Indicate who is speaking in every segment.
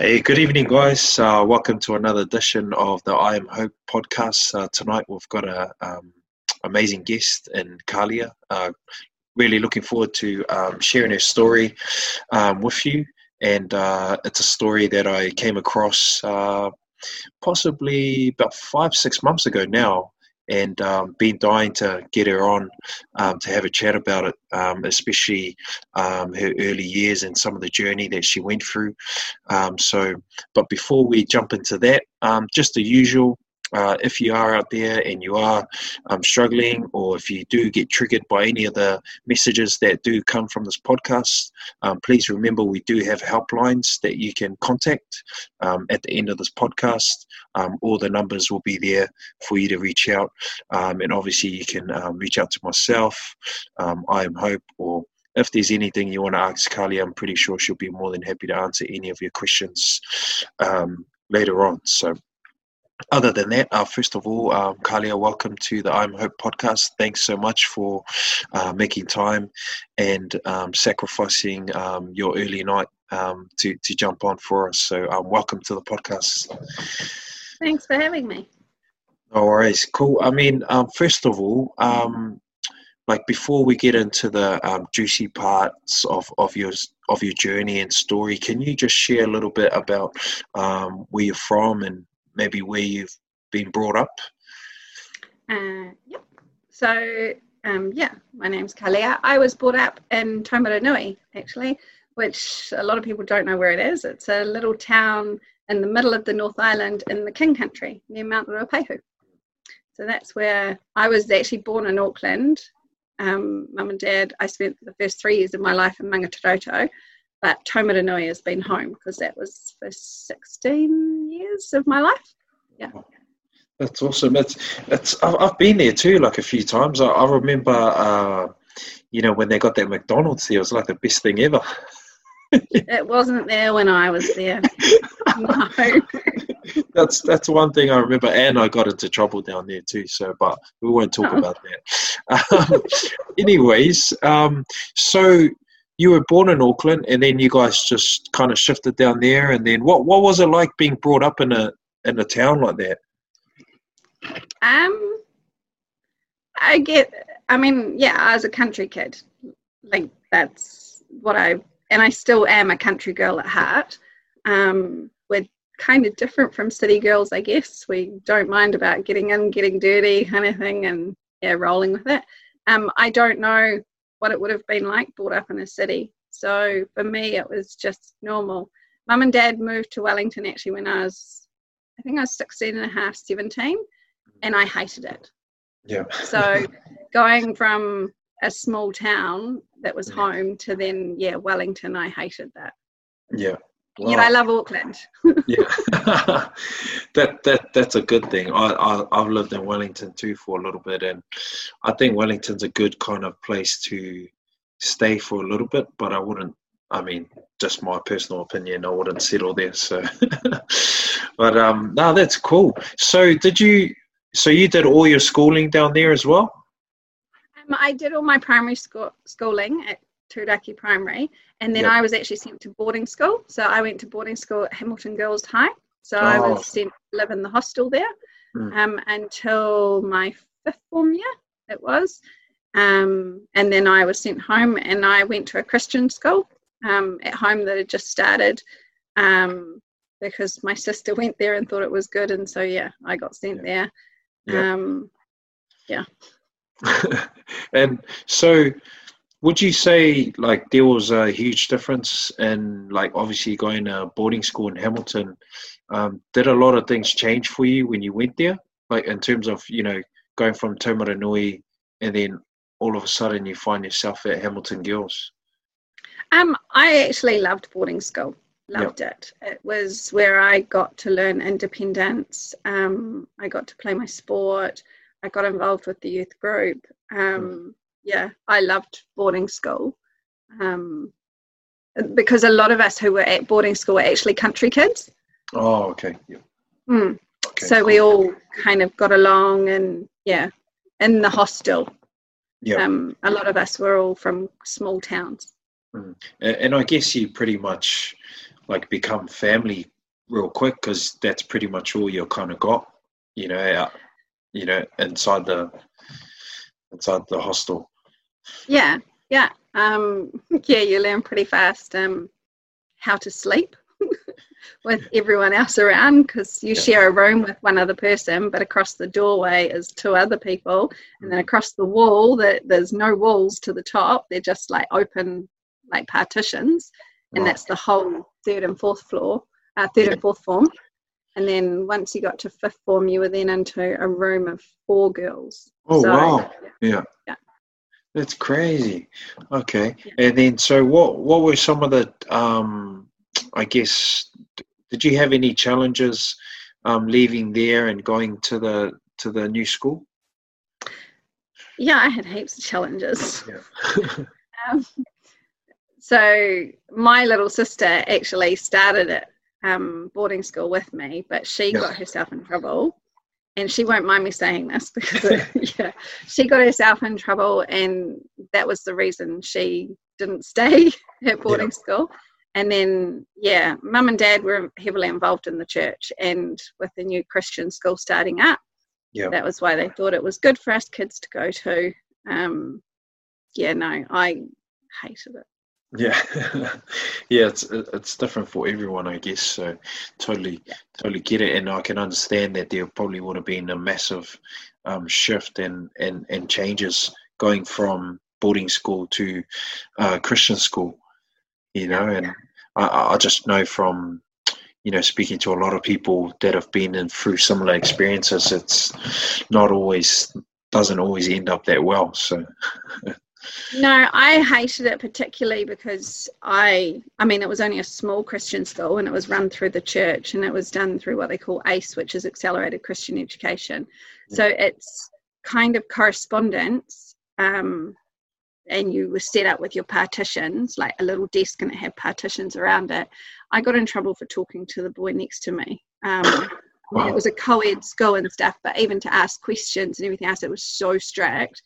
Speaker 1: Hey, good evening, guys. Uh, welcome to another edition of the I Am Hope podcast. Uh, tonight we've got an um, amazing guest in Kalia. Uh, really looking forward to um, sharing her story um, with you. And uh, it's a story that I came across uh, possibly about five, six months ago now and um, been dying to get her on um, to have a chat about it, um, especially um, her early years and some of the journey that she went through. Um, so, but before we jump into that, um, just the usual uh, if you are out there and you are um, struggling, or if you do get triggered by any of the messages that do come from this podcast, um, please remember we do have helplines that you can contact um, at the end of this podcast. Um, all the numbers will be there for you to reach out, um, and obviously you can um, reach out to myself. I am Hope, or if there's anything you want to ask Carly, I'm pretty sure she'll be more than happy to answer any of your questions later on. So other than that, uh, first of all, um, Kalia, welcome to the I'm Hope podcast. Thanks so much for uh, making time and um, sacrificing um, your early night um, to, to jump on for us. So, um, welcome to the podcast.
Speaker 2: Thanks for having me.
Speaker 1: No worries. Cool. I mean, um, first of all, like before we get into the juicy parts of, of your of your journey and story, can you just share a little bit about where you're from and maybe where you've been brought up?
Speaker 2: Uh, yep. So, um, yeah, my name's Kalia. I was brought up in Taumarunui, actually, which a lot of people don't know where it is. It's a little town in the middle of the North Island in the King Country near Mount Ruapehu. So that's where I was actually born in Auckland. Um, Mum and Dad, I spent the first three years of my life in Mangatoroto, but Taumarunui has been home because that was for 16 years of my life. Yeah.
Speaker 1: That's awesome. It's, it's, I've been there too, like a few times. I, I remember, uh, you know, when they got that McDonald's there, it was like the best thing ever.
Speaker 2: it wasn't there when I was there. no.
Speaker 1: that's that's one thing I remember, and I got into trouble down there too. So, but we won't talk oh. about that. Um, anyways, um, so you were born in Auckland, and then you guys just kind of shifted down there. And then, what what was it like being brought up in a in a town like that?
Speaker 2: Um, I get. I mean, yeah, I was a country kid. Like that's what I and I still am a country girl at heart. Um, we're kind of different from city girls, I guess. We don't mind about getting in, getting dirty, kind of thing, and yeah, rolling with it. Um, I don't know what it would have been like brought up in a city. So for me, it was just normal. Mum and dad moved to Wellington actually when I was, I think I was 16 and a half, 17, and I hated it.
Speaker 1: Yeah.
Speaker 2: so going from a small town that was home to then, yeah, Wellington, I hated that.
Speaker 1: Yeah.
Speaker 2: Yet I love Auckland.
Speaker 1: yeah, that that that's a good thing. I, I have lived in Wellington too for a little bit, and I think Wellington's a good kind of place to stay for a little bit. But I wouldn't. I mean, just my personal opinion. I wouldn't settle there. So, but um, no, that's cool. So, did you? So you did all your schooling down there as well?
Speaker 2: Um, I did all my primary school schooling at Turaki Primary, and then yep. I was actually sent to boarding school. So I went to boarding school at Hamilton Girls High. So oh. I was sent to live in the hostel there mm. um, until my fifth form year, it was. Um, and then I was sent home and I went to a Christian school um, at home that had just started um, because my sister went there and thought it was good. And so, yeah, I got sent there. Um, yeah.
Speaker 1: and so would you say like there was a huge difference in like obviously going to boarding school in Hamilton? Um, did a lot of things change for you when you went there? Like in terms of you know going from Taumarunui and then all of a sudden you find yourself at Hamilton Girls.
Speaker 2: Um, I actually loved boarding school. Loved yep. it. It was where I got to learn independence. Um, I got to play my sport. I got involved with the youth group. Um, yeah, I loved boarding school. Um, because a lot of us who were at boarding school were actually country kids.
Speaker 1: Oh, okay. Yeah.
Speaker 2: Mm. okay so cool. we all kind of got along, and yeah, in the hostel. Yeah. Um, a lot of us were all from small towns.
Speaker 1: Mm. And I guess you pretty much like become family real quick because that's pretty much all you kind of got, you know, out, you know, inside the inside the hostel.
Speaker 2: Yeah, yeah, um, yeah. You learn pretty fast um, how to sleep with everyone else around because you yeah. share a room with one other person, but across the doorway is two other people, and then mm-hmm. across the wall, that there's no walls to the top; they're just like open, like partitions, and right. that's the whole third and fourth floor, uh, third yeah. and fourth form. And then once you got to fifth form, you were then into a room of four girls.
Speaker 1: Oh so, wow! Yeah. yeah. That's crazy. Okay, yeah. and then so what? What were some of the? Um, I guess did you have any challenges um, leaving there and going to the to the new school?
Speaker 2: Yeah, I had heaps of challenges. Yeah. um, so my little sister actually started at um, boarding school with me, but she got herself in trouble. And she won't mind me saying this because it, yeah, she got herself in trouble, and that was the reason she didn't stay at boarding yeah. school. And then yeah mum and dad were heavily involved in the church and with the new christian school starting up yeah. that was why they thought it was good for us kids to go to. Um yeah no i hated it
Speaker 1: yeah yeah it's it's different for everyone i guess so totally totally get it and i can understand that there probably would have been a massive um, shift and and and changes going from boarding school to uh, christian school you know, and I, I just know from you know speaking to a lot of people that have been in through similar experiences, it's not always doesn't always end up that well. So.
Speaker 2: no, I hated it particularly because I, I mean, it was only a small Christian school and it was run through the church and it was done through what they call ACE, which is Accelerated Christian Education. So it's kind of correspondence um, and you were set up with your partitions, like a little desk and it had partitions around it, I got in trouble for talking to the boy next to me. Um, wow. It was a co ed school and stuff, but even to ask questions and everything else, it was so strict.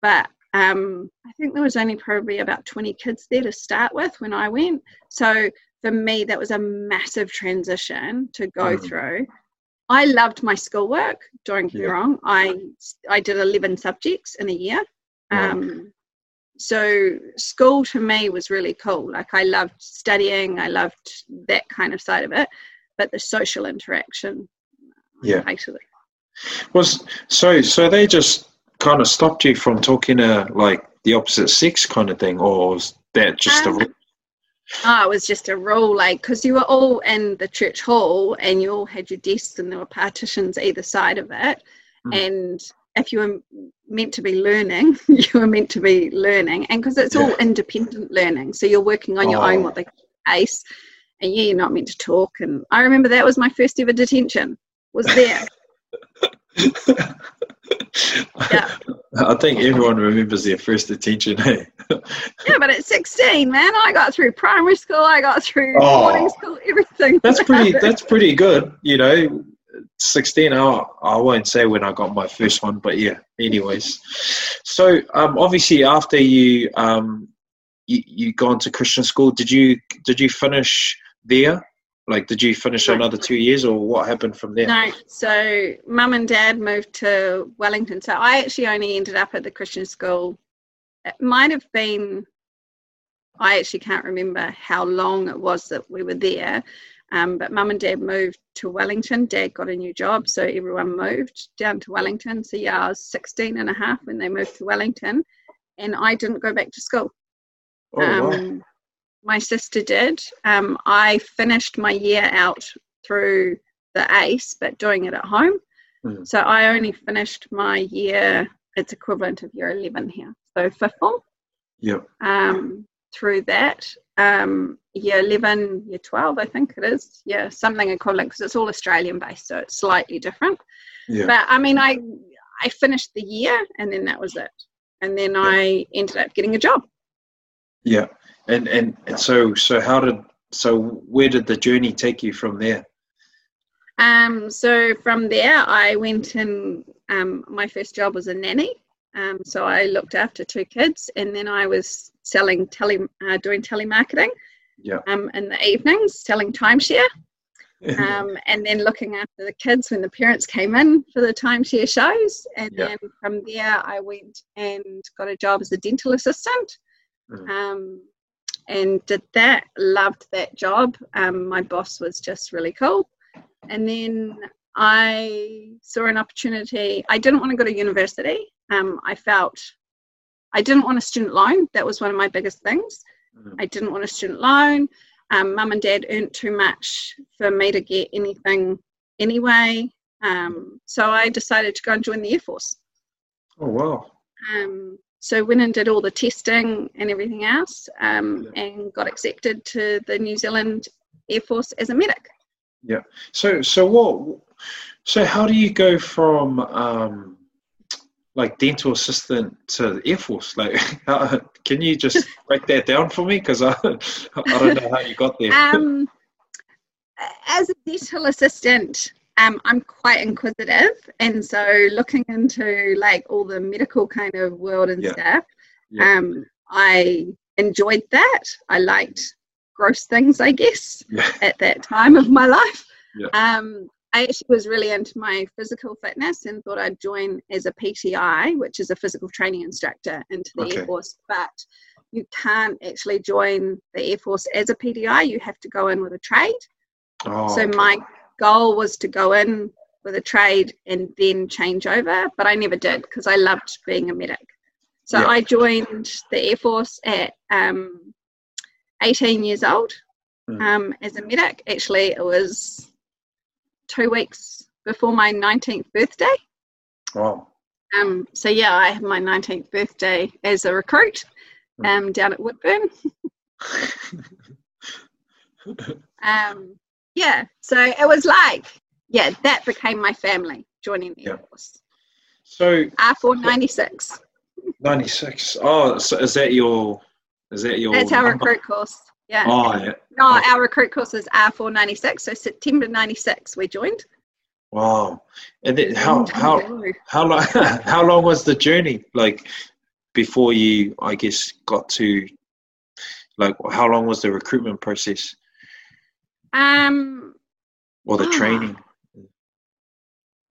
Speaker 2: But um, I think there was only probably about 20 kids there to start with when I went. So for me, that was a massive transition to go mm. through. I loved my schoolwork. Don't get me wrong. I I did 11 subjects in a year. Um, so school to me was really cool like i loved studying i loved that kind of side of it but the social interaction
Speaker 1: yeah I hated it was so so they just kind of stopped you from talking to like the opposite sex kind of thing or was that just um, a rule?
Speaker 2: Oh, it was just a rule, like, because you were all in the church hall and you all had your desks and there were partitions either side of it. Mm. And if you were meant to be learning, you were meant to be learning, and because it's yeah. all independent learning, so you're working on your oh. own, what they call ACE, and yeah, you're not meant to talk. And I remember that was my first ever detention. Was there.
Speaker 1: yeah. I think everyone remembers their first detention, hey?
Speaker 2: yeah, but at 16, man, I got through primary school, I got through oh, boarding school, everything.
Speaker 1: That's pretty. That's pretty good. You know, 16 I, I won't say when i got my first one but yeah anyways so um, obviously after you um, you, you gone to christian school did you did you finish there like did you finish another two years or what happened from there
Speaker 2: no so mum and dad moved to wellington so i actually only ended up at the christian school it might have been i actually can't remember how long it was that we were there um, but mum and dad moved to Wellington. Dad got a new job, so everyone moved down to Wellington. So yeah, I was 16 and a half when they moved to Wellington, and I didn't go back to school. Oh, um, wow. My sister did. Um, I finished my year out through the ACE, but doing it at home. Mm. So I only finished my year, it's equivalent of year 11 here. So fifth form.
Speaker 1: Yep.
Speaker 2: Um, through that um, year 11, year 12, I think it is. Yeah, something equivalent because it's all Australian based, so it's slightly different. Yeah. But I mean, I I finished the year and then that was it. And then yeah. I ended up getting a job.
Speaker 1: Yeah. And, and and so so how did so where did the journey take you from there?
Speaker 2: Um, so from there, I went and um, my first job was a nanny. Um, so I looked after two kids, and then I was selling tele, uh, doing telemarketing.
Speaker 1: Yeah.
Speaker 2: um, in the evenings selling timeshare um, and then looking after the kids when the parents came in for the timeshare shows. And
Speaker 1: Yeah.
Speaker 2: then from there, I went and got a job as a dental assistant
Speaker 1: Mm.
Speaker 2: um, and did that. Loved that job. Um, my boss was just really cool. And then I saw an opportunity. I didn't want to go to university. Um, I felt I didn't want a student loan. That was one of my biggest things.
Speaker 1: Mm.
Speaker 2: I didn't want a student loan. Um, Mum and Dad earned too much for me to get anything anyway. Um, so I decided to go and join the Air Force.
Speaker 1: oh wow.
Speaker 2: Um, so went and did all the testing and everything else, um, and got accepted to the New Zealand Air Force as a medic. Yeah.
Speaker 1: So so what? So how do you go from um, like dental assistant to the Air Force? Like, how, can you just break that down for me? Because I I don't know how you got there.
Speaker 2: Um, as a dental assistant, um, I'm quite inquisitive, and so looking into like all the medical kind of world and
Speaker 1: Yeah.
Speaker 2: stuff,
Speaker 1: Yeah.
Speaker 2: um, I enjoyed that. I liked gross things, I guess,
Speaker 1: Yeah.
Speaker 2: at that time of my life. Um, I actually was really into my physical fitness and thought I'd join as a PTI, which is a physical training instructor, into the
Speaker 1: Okay.
Speaker 2: Air Force. But you can't actually join the Air Force as a PTI. You have to go in with a trade.
Speaker 1: Oh,
Speaker 2: so my goal was to go in with a trade and then change over, but I never did because I loved being a medic. So
Speaker 1: Yeah.
Speaker 2: I joined the Air Force at um, 18 years old
Speaker 1: Mm.
Speaker 2: um, as a medic. Actually, it was two weeks before my 19th birthday.
Speaker 1: Wow.
Speaker 2: Um, so yeah, I had my 19th birthday as a recruit
Speaker 1: Mm.
Speaker 2: um, down at Woodbourne. Um, yeah, so it was like, yeah, that became my family joining the Air Force.
Speaker 1: so
Speaker 2: R496.
Speaker 1: ninety six. Oh, so is that your? Is that your?
Speaker 2: That's our
Speaker 1: number?
Speaker 2: recruit course. Yeah.
Speaker 1: Oh, yeah.
Speaker 2: No, our recruit course is R496. So September 96 we joined.
Speaker 1: Wow. And then how how how long how long was the journey like before you I guess got to like how long was the recruitment process
Speaker 2: Um,
Speaker 1: or the
Speaker 2: Ah.
Speaker 1: training?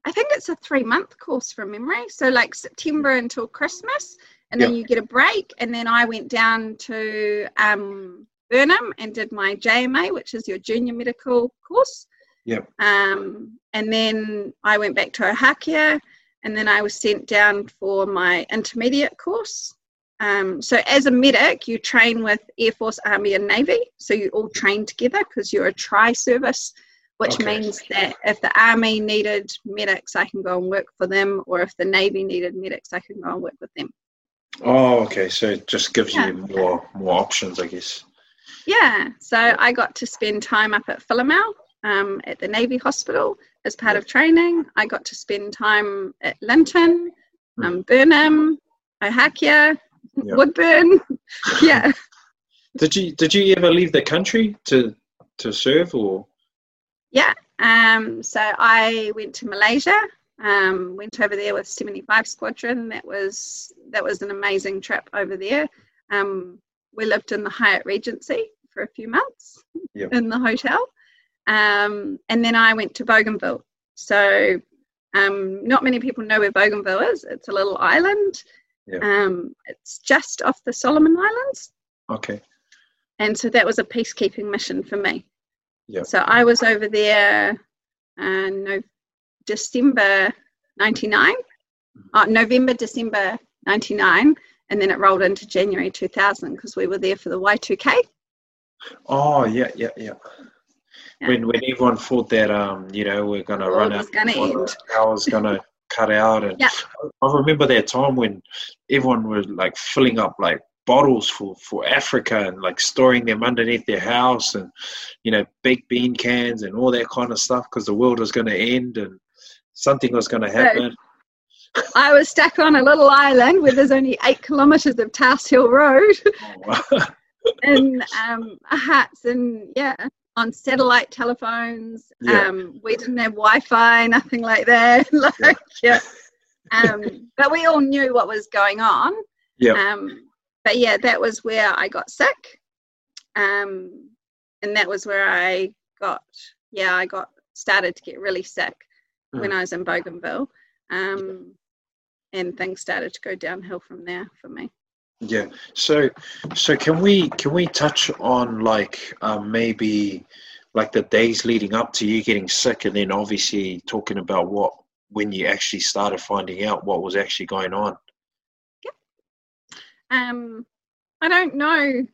Speaker 2: I think it's a three month course from memory. So like September until Christmas, and then
Speaker 1: Yeah.
Speaker 2: you get a break. And then I went down to um, Burnham and did my JMA, which is your junior medical course.
Speaker 1: Yep.
Speaker 2: Um, and then I went back to Ohakea, and then I was sent down for my intermediate course. Um, so as a medic, you train with Air Force, Army, and Navy. So you all train together because you're a tri-service which
Speaker 1: Okay.
Speaker 2: means that if the army needed medics, I can go and work for them, or if the navy needed medics, I can go and work with them.
Speaker 1: Oh, okay. So it just gives
Speaker 2: Yeah.
Speaker 1: you more more options, I guess.
Speaker 2: Yeah, so I got to spend time up at Philomel um, at the Navy Hospital as part of training. I got to spend time at Linton, um, Burnham, Ohakea,
Speaker 1: Yeah.
Speaker 2: Woodbourne. yeah,
Speaker 1: Did you did you ever leave the country to to serve or?
Speaker 2: yeah. Um, so I went to Malaysia. Um, went over there with 75 Squadron. That was that was an amazing trip over there. Um, we lived in the Hyatt Regency for a few months
Speaker 1: Yep.
Speaker 2: in the hotel, um, and then I went to Bougainville. So um, not many people know where Bougainville is. It's a little island.
Speaker 1: Yep.
Speaker 2: Um, it's just off the Solomon Islands.
Speaker 1: Okay.
Speaker 2: And so that was a peacekeeping mission for me.
Speaker 1: Yeah.
Speaker 2: So I was over there uh, no, December 99, uh, November, December 99, and then it rolled into January 2000 because we were there for the Y2K.
Speaker 1: Oh yeah, yeah, yeah.
Speaker 2: Yeah.
Speaker 1: When when everyone thought that um you know we're gonna
Speaker 2: The
Speaker 1: run out,
Speaker 2: was gonna
Speaker 1: or the
Speaker 2: end.
Speaker 1: Cut out, and
Speaker 2: Yeah.
Speaker 1: I remember that time when everyone was like filling up like bottles for for Africa and like storing them underneath their house and you know baked bean cans and all that kind of stuff because the world was gonna end and something was gonna happen.
Speaker 2: I was stuck on a little island where there's only eight kilometres of tar seal Road
Speaker 1: Oh, wow.
Speaker 2: and um, huts and yeah, on satellite telephones.
Speaker 1: Yeah.
Speaker 2: Um, we didn't have Wi-Fi, nothing like that. like, yeah. Um, but we all knew what was going on.
Speaker 1: yeah.
Speaker 2: Um, but yeah, that was where I got sick. Um, and that was where I got yeah I got started to get really sick mm. when I was in Bougainville, um, and things started to go downhill from there for me.
Speaker 1: Yeah. So, so can we can we touch on like um, maybe like the days leading up to you getting sick, and then obviously talking about what when you actually started finding out what was actually going on.
Speaker 2: Yep. Um, I don't know.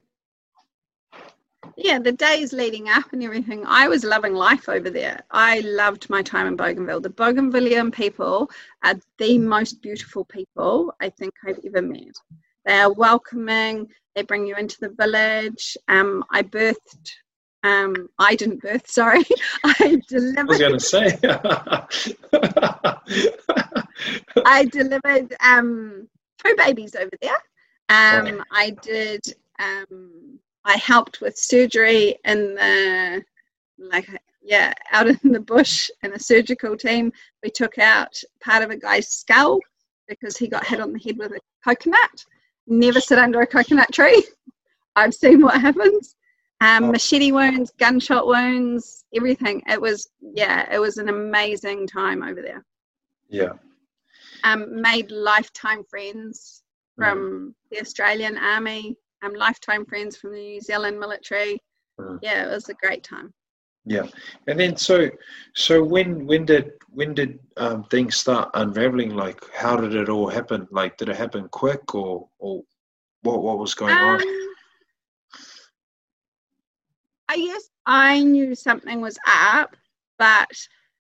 Speaker 2: Yeah, the days leading up and everything, I was loving life over there. I loved my time in Bougainville. The Bougainvillean people are the most beautiful people I think I've ever met. They are welcoming. They bring you into the village. Um, I birthed. Um, I didn't birth. Sorry, I delivered. I
Speaker 1: was going to say.
Speaker 2: I delivered um, two babies over there. Um, I did. Um, I helped with surgery in the like yeah out in the bush in a surgical team. We took out part of a guy's skull because he got hit on the head with a coconut never sit under a coconut tree. I've seen what happens. Um, machete wounds, gunshot wounds, everything. It was, yeah, it was an amazing time over there.
Speaker 1: Yeah.
Speaker 2: Um, made lifetime friends from mm. the Australian Army, um, lifetime friends from the New Zealand military. Mm. Yeah, it was a great time.
Speaker 1: Yeah, and then so so when when did when did um, things start unraveling? Like, how did it all happen? Like, did it happen quick or or what what was going um, on?
Speaker 2: I guess I knew something was up, but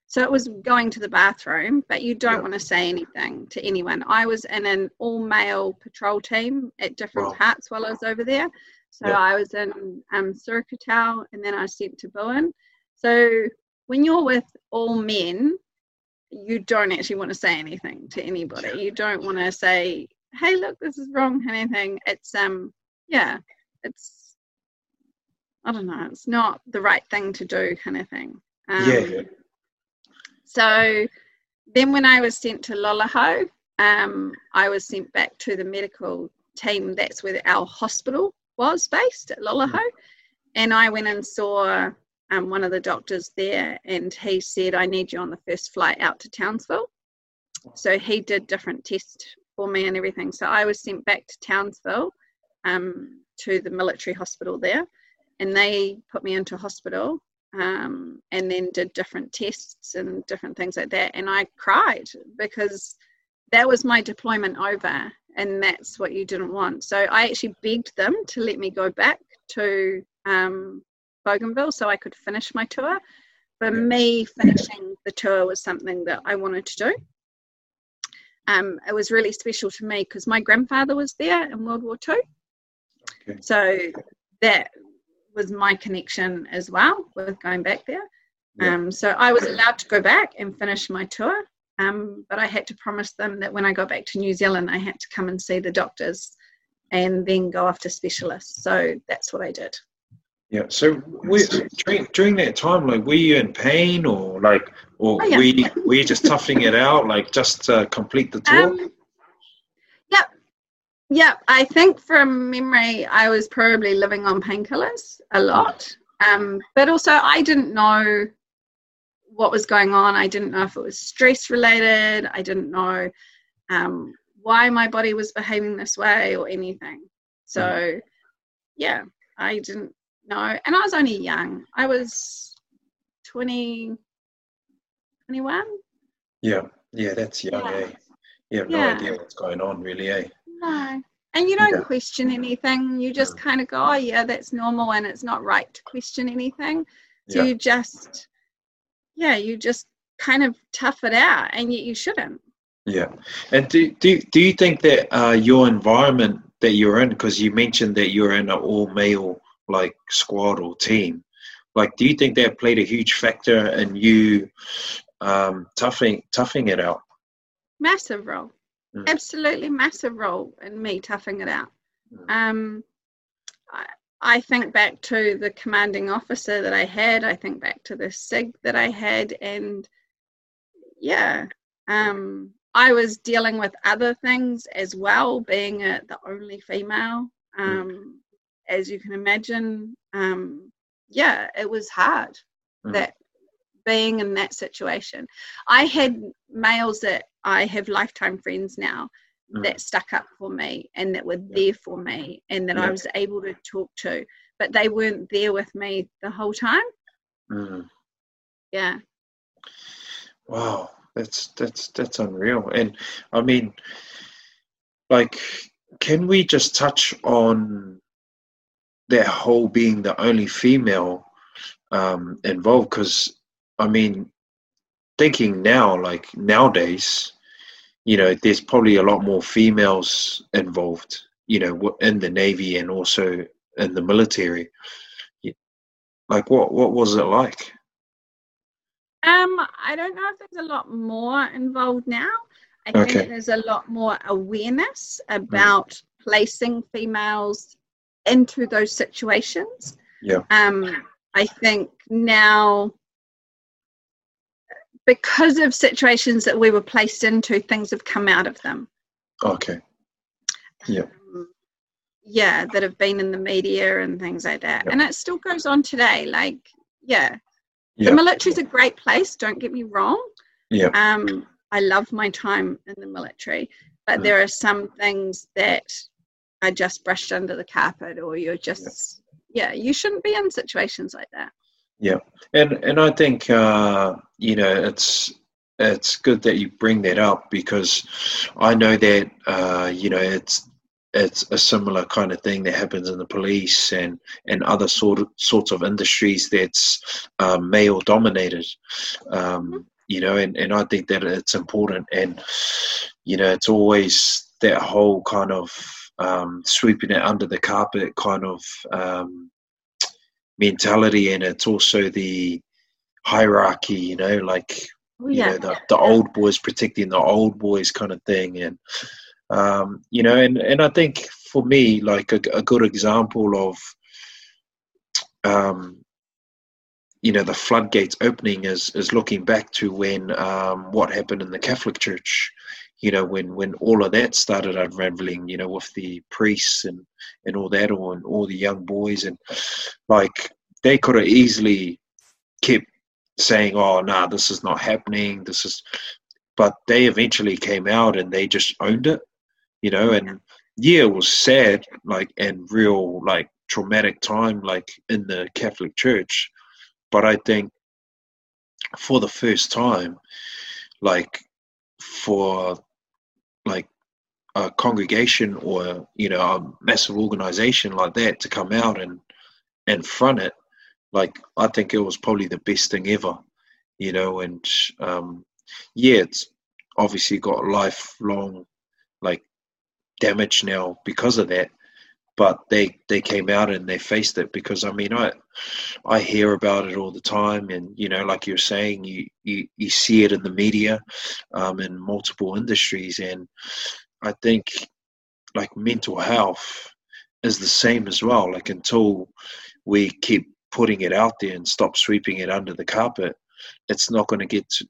Speaker 2: so it was going to the bathroom, but you don't yeah. want to say anything to anyone. I was in an all male patrol team at different wow. parts while I was over there. So yeah. I was in um, and then I was sent to Buin. So when you're with all men, you don't actually want to say anything to anybody. You don't want to say, "Hey, look, this is wrong," anything. It's um, yeah, it's I don't know. It's not the right thing to do, kind of thing. Um, yeah. So then, when I was sent to Loloho, um, I was sent back to the medical team. That's where our hospital was based at Loloho, mm. and I went and saw um, one of the doctors there, and he said, I need you on the first flight out to Townsville. So he did different tests for me and everything. So I was sent back to Townsville um, to the military hospital there, and they put me into hospital um, and then did different tests and different things like that. And I cried because that was my deployment over, and that's what you didn't want. So I actually begged them to let me go back to um, Bougainville so I could finish my tour. For me, finishing the tour was something that I wanted to do. Um, it was really special to me because my grandfather was there in World War II. Okay. So that was my connection as well with going back there. Yeah. Um, so I was allowed to go back and finish my tour, um, but I had to promise them that when I got back to New Zealand, I had to come and see the doctors and then go after specialists. So that's what I did.
Speaker 1: Yeah. So we, during during that time, like, were you in pain or like, or oh, yeah. were, you, were you just toughing it out, like, just to complete the tour? Um,
Speaker 2: yep. Yep. I think from memory, I was probably living on painkillers a lot. Um, but also, I didn't know what was going on. I didn't know if it was stress related. I didn't know um, why my body was behaving this way or anything. So, mm. yeah, I didn't no, and I was only young. I was 20, 21.
Speaker 1: Yeah, yeah, that's young, yeah. eh? You have yeah. no idea what's going on, really, eh?
Speaker 2: No. And you don't yeah. question anything. You just kind of go, oh, yeah, that's normal, and it's not right to question anything. So you just, yeah, you just kind of tough it out, and yet you shouldn't.
Speaker 1: Yeah. And do, do, do you think that uh, your environment that you're in, because you mentioned that you're in an all male like squad or team. Like, do you think that played a huge factor in you um, toughing toughing it out?
Speaker 2: Massive role, mm. absolutely massive role in me toughing it out. Mm. Um, I, I think back to the commanding officer that I had. I think back to the sig that I had, and yeah, um, I was dealing with other things as well, being a, the only female. Mm. Um, as you can imagine, um, yeah, it was hard
Speaker 1: Mm.
Speaker 2: that being in that situation. I had males that I have lifetime friends now
Speaker 1: Mm.
Speaker 2: that stuck up for me and that were
Speaker 1: Yeah.
Speaker 2: there for me and that I was able to talk to, but they weren't there with me the whole time.
Speaker 1: Mm.
Speaker 2: Yeah.
Speaker 1: Wow, that's that's that's unreal. And I mean, like, can we just touch on that whole being the only female um, involved? Because I mean, thinking now, like nowadays, you know, there's probably a lot more females involved. You know, in the navy and also in the military. Like, what what was it like?
Speaker 2: Um, I don't know if there's a lot more involved now. I think
Speaker 1: Okay.
Speaker 2: there's a lot more awareness about placing females into those situations.
Speaker 1: Yeah.
Speaker 2: Um, I think now because of situations that we were placed into, things have come out of them.
Speaker 1: Okay. Yeah.
Speaker 2: Um, yeah, that have been in the media and things like that.
Speaker 1: Yeah.
Speaker 2: And it still goes on today. Like, yeah,
Speaker 1: Yeah.
Speaker 2: the military's a great place, don't get me wrong.
Speaker 1: Yeah.
Speaker 2: Um, I love my time in the military, but
Speaker 1: Mm.
Speaker 2: there are some things that are just brushed under the carpet, or you're just, yeah, you shouldn't be in situations like that.
Speaker 1: Yeah, and and I think uh, you know it's it's good that you bring that up because I know that uh, you know it's it's a similar kind of thing that happens in the police and and other sort of sorts of industries that's um, male dominated. Um, you know, and, and I think that it's important and you know it's always that whole kind of um, sweeping it under the carpet kind of um, mentality. And it's also the hierarchy you know like you
Speaker 2: yeah,
Speaker 1: know the, the old boys protecting the old boys kind of thing. And um you know and and i think for me like a, a good example of um you know the floodgates opening is is looking back to when um what happened in the catholic church you know when when all of that started unraveling you know with the priests and and all that or and all the young boys and like they could have easily kept saying oh nah this is not happening this is but they eventually came out and they just owned it you know and yeah it was sad like and real like traumatic time like in the catholic church but i think for the first time like for like a congregation or you know a massive organization like that to come out and and front it like i think it was probably the best thing ever you know and um yeah it's obviously got lifelong like damage now because of that but they they came out and they faced it because i mean i i hear about it all the time and you know like you're saying you you, you see it in the media um, in multiple industries. And i think like mental health is the same as well. Like until we keep putting it out there and stop sweeping it under the carpet it's not going to get to,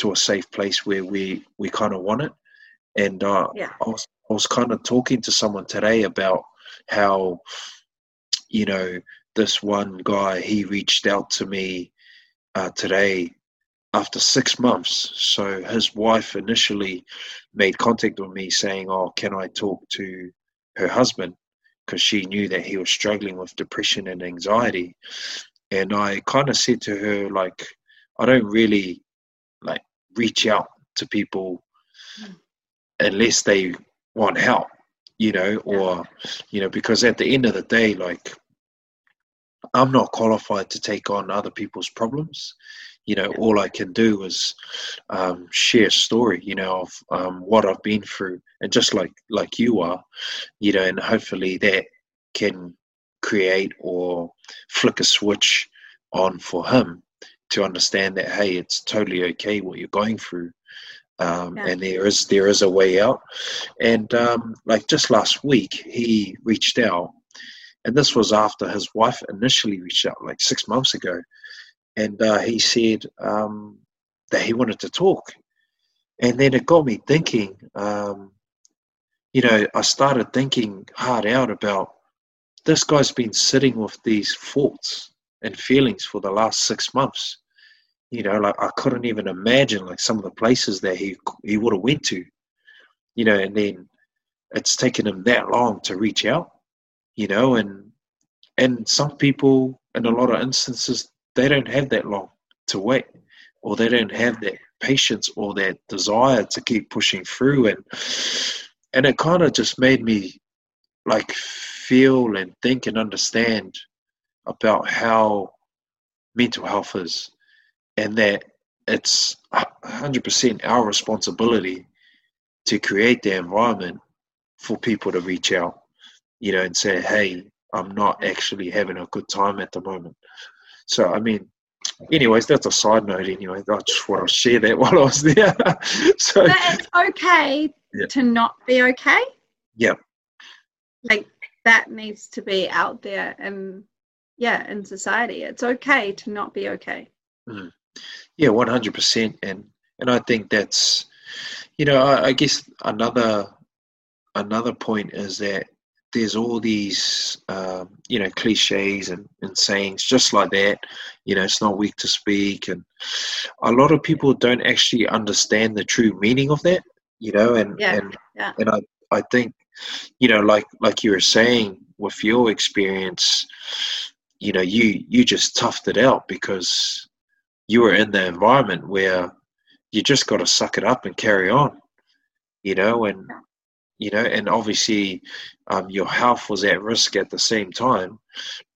Speaker 1: to a safe place where we we kind of want it. And uh,
Speaker 2: Yeah.
Speaker 1: I was I was kind of talking to someone today about how you know this one guy he reached out to me uh, today after six months. So his wife initially made contact with me saying, "Oh, can I talk to her husband?" Because she knew that he was struggling with depression and anxiety. And I kind of said to her, like, I don't really like reach out to people
Speaker 2: Mm.
Speaker 1: unless they want help, you know, or you know, because at the end of the day, like I'm not qualified to take on other people's problems. You know, all I can do is um, share story, you know, of um, what I've been through, and just like like you are, you know, and hopefully that can create or flick a switch on for him to understand that hey, it's totally okay what you're going through, um,
Speaker 2: Yeah.
Speaker 1: and there is there is a way out. And um, like just last week, he reached out and this was after his wife initially reached out like six months ago and uh, he said um, that he wanted to talk and then it got me thinking um, you know i started thinking hard out about this guy's been sitting with these thoughts and feelings for the last six months. You know, like I couldn't even imagine like some of the places that he he would have went to. You know, and then it's taken him that long to reach out. You know, and and some people in a lot of instances they don't have that long to wait, or they don't have that patience or that desire to keep pushing through and and it kind of just made me like feel and think and understand about how mental health is and that it's 100% our responsibility to create the environment for people to reach out you know and say hey i'm not actually having a good time at the moment so i mean anyways, that's a side note. Anyway, I just want to share that while I was there.
Speaker 2: so but it's okay yeah. to not be okay.
Speaker 1: Yeah.
Speaker 2: Like that needs to be out there, and yeah, in society, it's okay to not be okay.
Speaker 1: Mm. Yeah, one hundred percent, and and I think that's, you know, I, I guess another another point is that there's all these um, you know cliches and, and sayings just like that. You know it's not weak to speak. And a lot of people don't actually understand the true meaning of that you know and
Speaker 2: yeah,
Speaker 1: and
Speaker 2: yeah.
Speaker 1: and I, I think you know like like you were saying with your experience you know you you just toughed it out because you were in the environment where you just got to suck it up and carry on you know and you know, and obviously um, your health was at risk at the same time,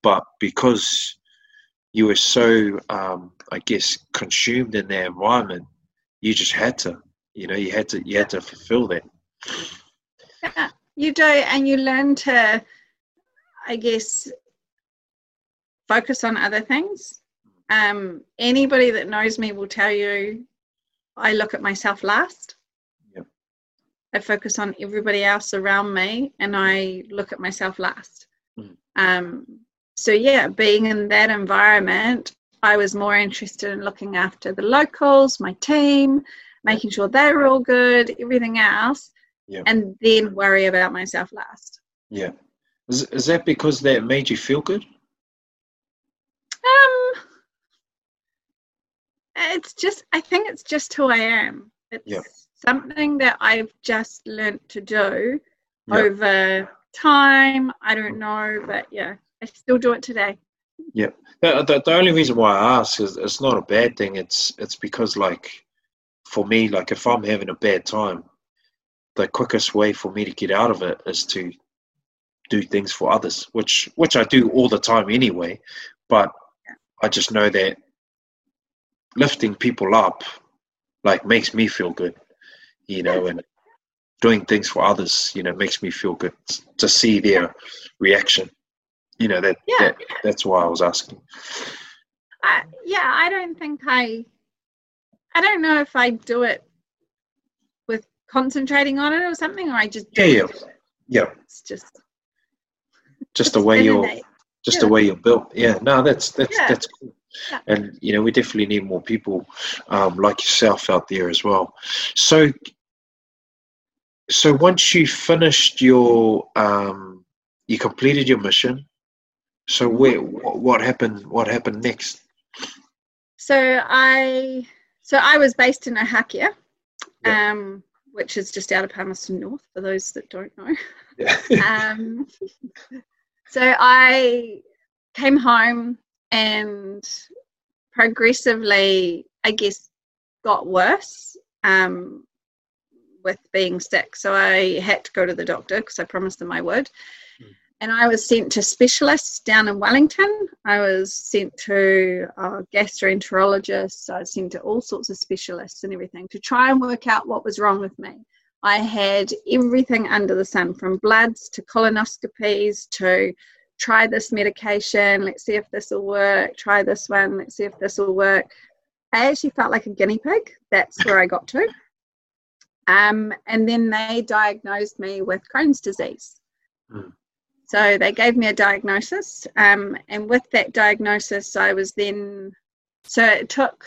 Speaker 1: but because you were so, um, I guess, consumed in that environment, you just had to, you know, you had to, you had to fulfill that.
Speaker 2: Yeah, you do, and you learn to, I guess, focus on other things. Um, anybody that knows me will tell you, I look at myself last. I focus on everybody else around me and I look at myself last. Mm. Um, so, yeah, being in that environment, I was more interested in looking after the locals, my team, making sure they were all good, everything else, yeah. and then worry about myself last.
Speaker 1: Yeah. Is, is that because that made you feel good?
Speaker 2: Um, it's just, I think it's just who I am. It's,
Speaker 1: yeah
Speaker 2: something that I've just learnt to do yep. over time. I don't mm. know, but yeah, I still do it today.
Speaker 1: Yeah, the, the, the only reason why I ask is it's not a bad thing. It's it's because like for me, like if I'm having a bad time, the quickest way for me to get out of it is to do things for others, which which I do all the time anyway. But I just know that lifting people up like makes me feel good you know, and doing things for others, you know, makes me feel good to see their reaction. You know, that, yeah. that that's why I was asking.
Speaker 2: Uh, yeah, I don't think I, I don't know if I do it with concentrating on it or something, or I just
Speaker 1: yeah, yeah, yeah.
Speaker 2: It's just
Speaker 1: just the way you're just yeah. the way you're built. Yeah, no, that's that's yeah. that's cool. And you know, we definitely need more people um, like yourself out there as well. So, so once you finished your um, you completed your mission so where what happened what happened next
Speaker 2: so i so i was based in Ohakea, yeah. um, which is just out of palmerston north for those that don't know yeah. um, so i came home and progressively i guess got worse um, with being sick. So I had to go to the doctor because I promised them I would. Mm. And I was sent to specialists down in Wellington. I was sent to uh, gastroenterologists. I was sent to all sorts of specialists and everything to try and work out what was wrong with me. I had everything under the sun from bloods to colonoscopies to try this medication, let's see if this will work, try this one, let's see if this will work. I actually felt like a guinea pig. That's where I got to. Um, and then they diagnosed me with Crohn's disease. Mm. So they gave me a diagnosis. Um, and with that diagnosis, I was then, so it took,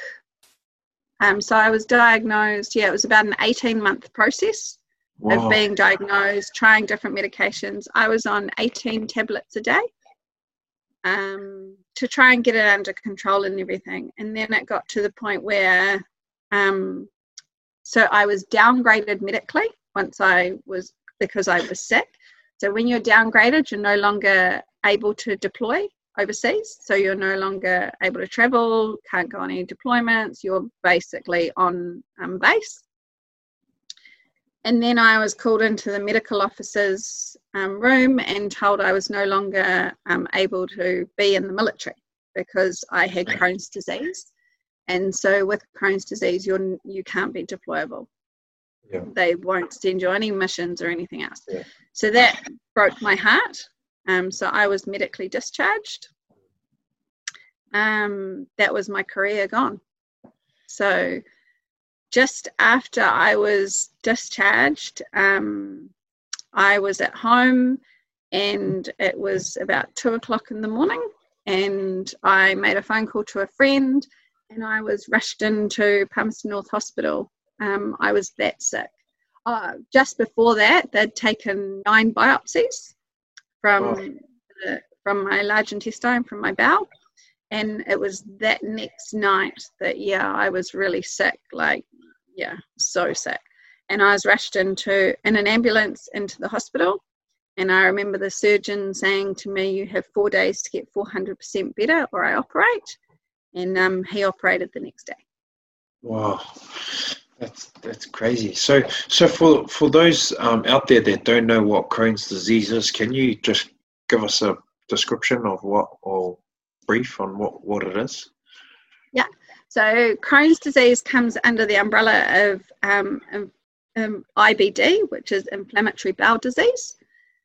Speaker 2: um, so I was diagnosed, yeah, it was about an 18 month process wow. of being diagnosed, trying different medications. I was on 18 tablets a day. um, to try and get it under control and everything. And then it got to the point where, um, so I was downgraded medically once I was because I was sick. So when you're downgraded, you're no longer able to deploy overseas. So you're no longer able to travel, can't go on any deployments. You're basically on um, base. And then I was called into the medical officer's um, room and told I was no longer um, able to be in the military because I had Crohn's disease. And so with Crohn's disease, you're you can't be deployable. Yeah. They won't send you any missions or anything else. Yeah. So that broke my heart. Um, so I was medically discharged. Um, that was my career gone. So just after I was discharged, um, I was at home and it was about two o'clock in the morning. And I made a phone call to a friend and I was rushed into Palmerston North Hospital. Um, I was that sick. Uh, just before that, they'd taken nine biopsies from oh. the, from my large intestine, from my bowel, and it was that next night that yeah, I was really sick, like yeah, so sick. And I was rushed into in an ambulance into the hospital. And I remember the surgeon saying to me, "You have four days to get 400% better, or I operate." And um, he operated the next day.
Speaker 1: Wow, that's that's crazy. So, so for for those um, out there that don't know what Crohn's disease is, can you just give us a description of what or brief on what what it is?
Speaker 2: Yeah. So Crohn's disease comes under the umbrella of um, um, IBD, which is inflammatory bowel disease.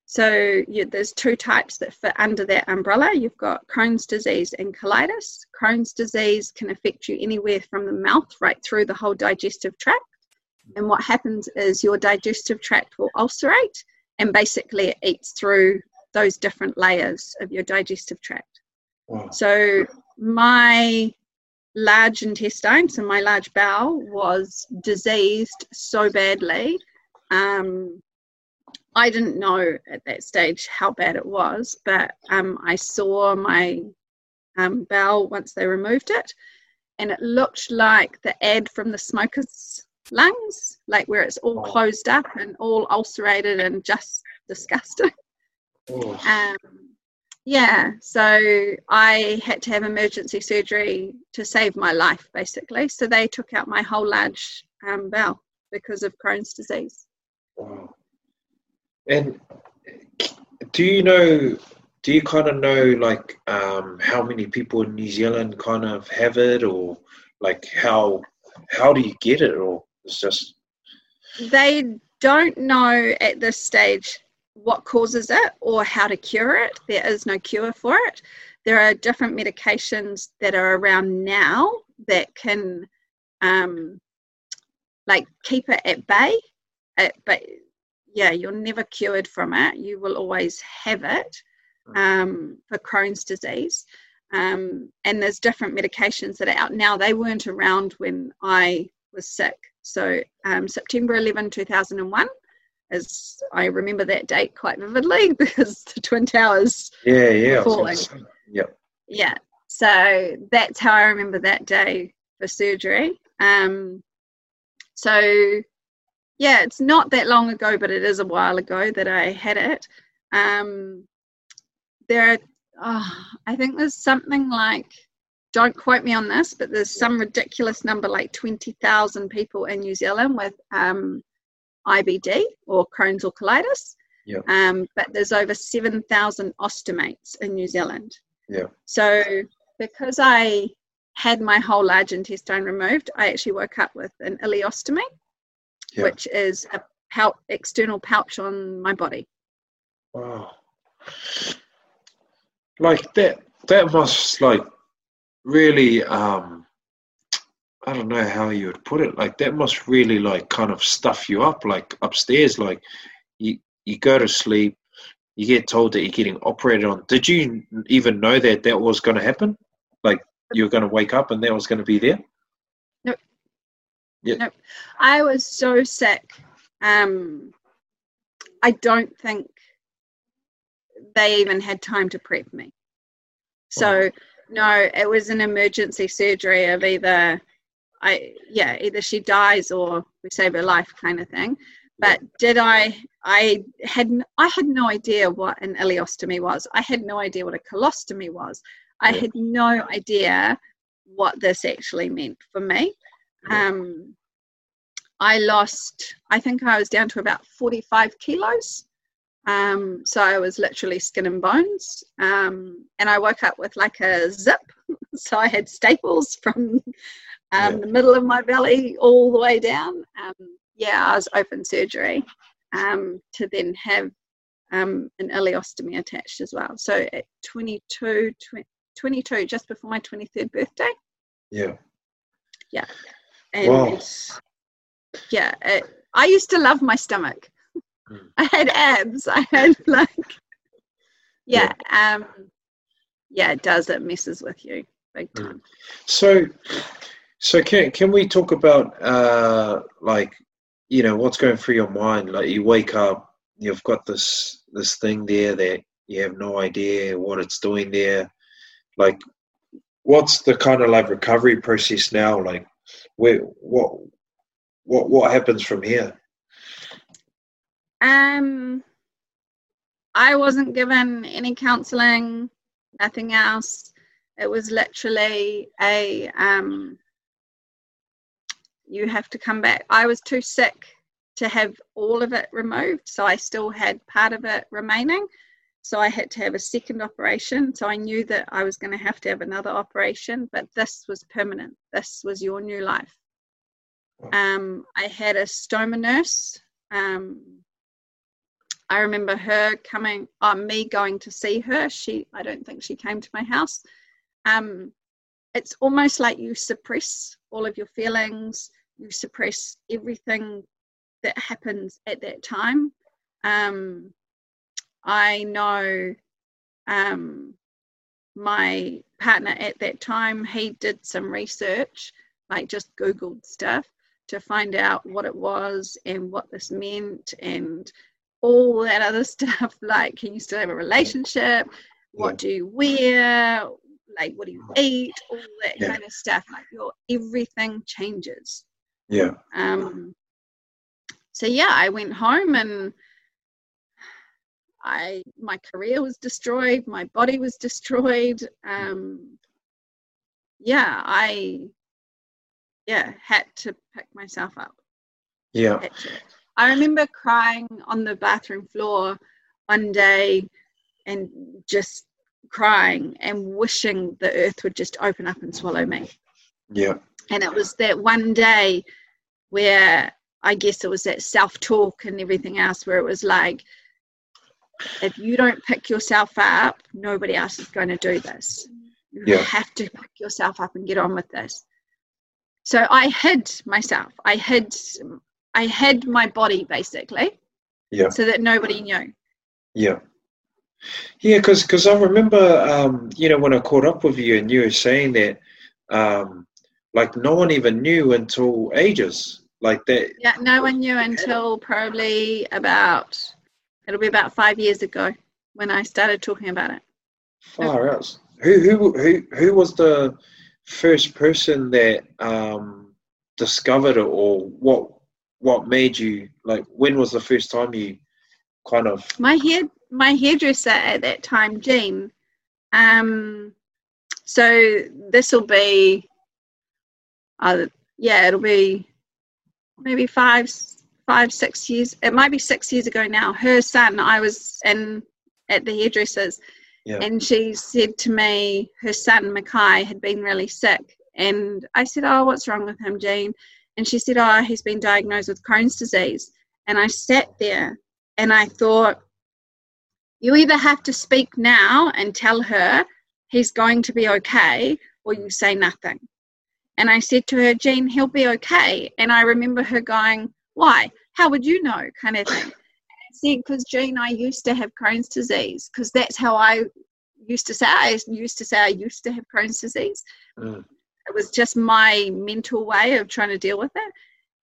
Speaker 2: So you, there's two types that fit under that umbrella. You've got Crohn's disease and colitis. Crohn's disease can affect you anywhere from the mouth right through the whole digestive tract. And what happens is your digestive tract will ulcerate and basically it eats through those different layers of your digestive tract. Wow. So my large intestine, so my large bowel, was diseased so badly. Um, I didn't know at that stage how bad it was, but um, I saw my um, bowel once they removed it, and it looked like the ad from the smoker's lungs, like where it's all closed up and all ulcerated and just disgusting. Oh. Um, yeah, so I had to have emergency surgery to save my life, basically. So they took out my whole large um, bowel because of Crohn's disease.
Speaker 1: Wow. And do you know? Do you kind of know like um, how many people in New Zealand kind of have it, or like how how do you get it, or it's just
Speaker 2: they don't know at this stage what causes it or how to cure it. There is no cure for it. There are different medications that are around now that can, um, like, keep it at bay. It, uh, but yeah, you're never cured from it. You will always have it um, for Crohn's disease. Um, and there's different medications that are out now. They weren't around when I was sick. So um, September 11, 2001 as I remember that date quite vividly because the Twin Towers
Speaker 1: yeah, yeah, falling. Yep.
Speaker 2: Yeah. So that's how I remember that day for surgery. Um, so yeah, it's not that long ago, but it is a while ago that I had it. Um, there are, oh, I think there's something like, don't quote me on this, but there's some ridiculous number like 20,000 people in New Zealand with um, IBD or Crohn's or colitis.
Speaker 1: Yeah.
Speaker 2: Um, but there's over 7,000 ostomates in New Zealand.
Speaker 1: Yeah.
Speaker 2: So because I had my whole large intestine removed, I actually woke up with an ileostomy, yeah. which is a pout, external pouch on my body.
Speaker 1: Wow. Like that, that must like really um, I don't know how you would put it. Like that must really like kind of stuff you up. Like upstairs, like you you go to sleep, you get told that you're getting operated on. Did you even know that that was going to happen? Like you're going to wake up and that was going to be there?
Speaker 2: No. Yeah. No. I was so sick. Um, I don't think they even had time to prep me. So no, it was an emergency surgery of either I yeah, either she dies or we save her life kind of thing. But did I I had I had no idea what an ileostomy was. I had no idea what a colostomy was. I
Speaker 1: Yeah.
Speaker 2: had no idea what this actually meant for me.
Speaker 1: Yeah.
Speaker 2: Um, I lost, I think I was down to about 45 kilos. Um, so I was literally skin and bones. Um, and I woke up with like a zip. so I had staples from um,
Speaker 1: Yeah.
Speaker 2: the middle of my belly all the way down. Um, yeah, I was open surgery um, to then have um, an ileostomy attached as well. So at 22, 20, 22, just before my 23rd birthday.
Speaker 1: Yeah. Yeah.
Speaker 2: And
Speaker 1: Wow.
Speaker 2: yeah, it, I used to love my stomach.
Speaker 1: Mm.
Speaker 2: I had abs. I had like, yeah, um, yeah, it does. It messes with you big
Speaker 1: Mm.
Speaker 2: time.
Speaker 1: So, so can can we talk about uh like you know what's going through your mind? Like you wake up, you've got this this thing there that you have no idea what it's doing there. Like, what's the kind of like recovery process now? Like, where what what what happens from here?
Speaker 2: Um, I wasn't given any counselling, nothing else. It was literally a um, you have to come back. I was too sick to have all of it removed, so I still had part of it remaining. So I had to have a second operation. So I knew that I was going to have to have another operation, but this was permanent. This was your new life. Um, I had a stoma nurse. Um, I remember her coming, uh, me going to see her. She, I don't think she came to my house. Um, it's almost like you suppress all of your feelings. You suppress everything that happens at that time. Um, I know um, my partner at that time, he did some research, like just Googled stuff to find out what it was and what this meant and all that other stuff. Like, can you still have a relationship? What
Speaker 1: Yeah.
Speaker 2: do you wear? Like, what do you eat? All that
Speaker 1: Yeah.
Speaker 2: kind of stuff. Like, your everything changes.
Speaker 1: Yeah,
Speaker 2: Um, so yeah, I went home and I my career was destroyed, my body was destroyed. Um, yeah, I yeah had to pick myself up.
Speaker 1: yeah.
Speaker 2: I remember crying on the bathroom floor one day and just crying and wishing the earth would just open up and swallow me.
Speaker 1: yeah,
Speaker 2: And it was that one day where I guess it was that self talk and everything else where it was like, if you don't pick yourself up, nobody else is going to do this. You
Speaker 1: Yeah.
Speaker 2: have to pick yourself up and get on with this. So I hid myself. I hid I hid my body basically
Speaker 1: yeah.
Speaker 2: so that nobody knew.
Speaker 1: Yeah. Yeah, because because I remember, um, you know, when I caught up with you and you were saying that, um, like, no one even knew until ages. Like that.
Speaker 2: Yeah, no one knew until probably about it'll be about five years ago when I started talking about it.
Speaker 1: Far out. Who, who, who, who was the first person that um, discovered it, or what, what made you like? When was the first time you kind of?
Speaker 2: my hair my hairdresser at that time jean um so this will be uh yeah it'll be maybe five five six years it might be six years ago now. Her son i was in at the hairdressers
Speaker 1: Yeah.
Speaker 2: and she said to me her son Mackay had been really sick and i said oh what's wrong with him jean and she said oh he's been diagnosed with crohn's disease. And i sat there and i thought you either have to speak now and tell her he's going to be okay, or you say nothing. And I said to her, Jean, he'll be okay. And I remember her going, Why? How would you know? kind of thing. And I said, Because Jean, I used to have Crohn's disease, because that's how I used to say. I used to say I used to have Crohn's disease.
Speaker 1: Mm,
Speaker 2: It was just my mental way of trying to deal with it.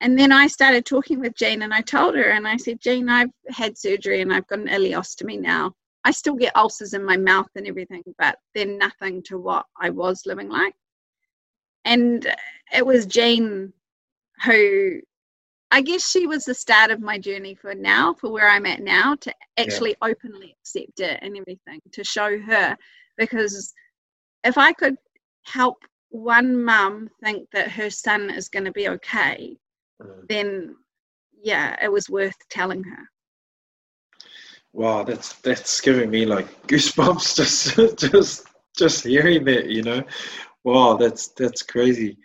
Speaker 2: And then I started talking with Jean and I told her and I said, Jean, I've had surgery and I've got an ileostomy now. I still get ulcers in my mouth and everything, but they're nothing to what I was living like. And it was Jean who I guess she was the start of my journey for now, for where I'm at now, to actually yeah. openly accept it and everything, to show her. Because if I could help one mum think that her son is going to be okay, mm. then yeah, it was worth telling her.
Speaker 1: Wow, that's that's giving me like goosebumps just just just hearing that, you know. Wow, that's that's crazy.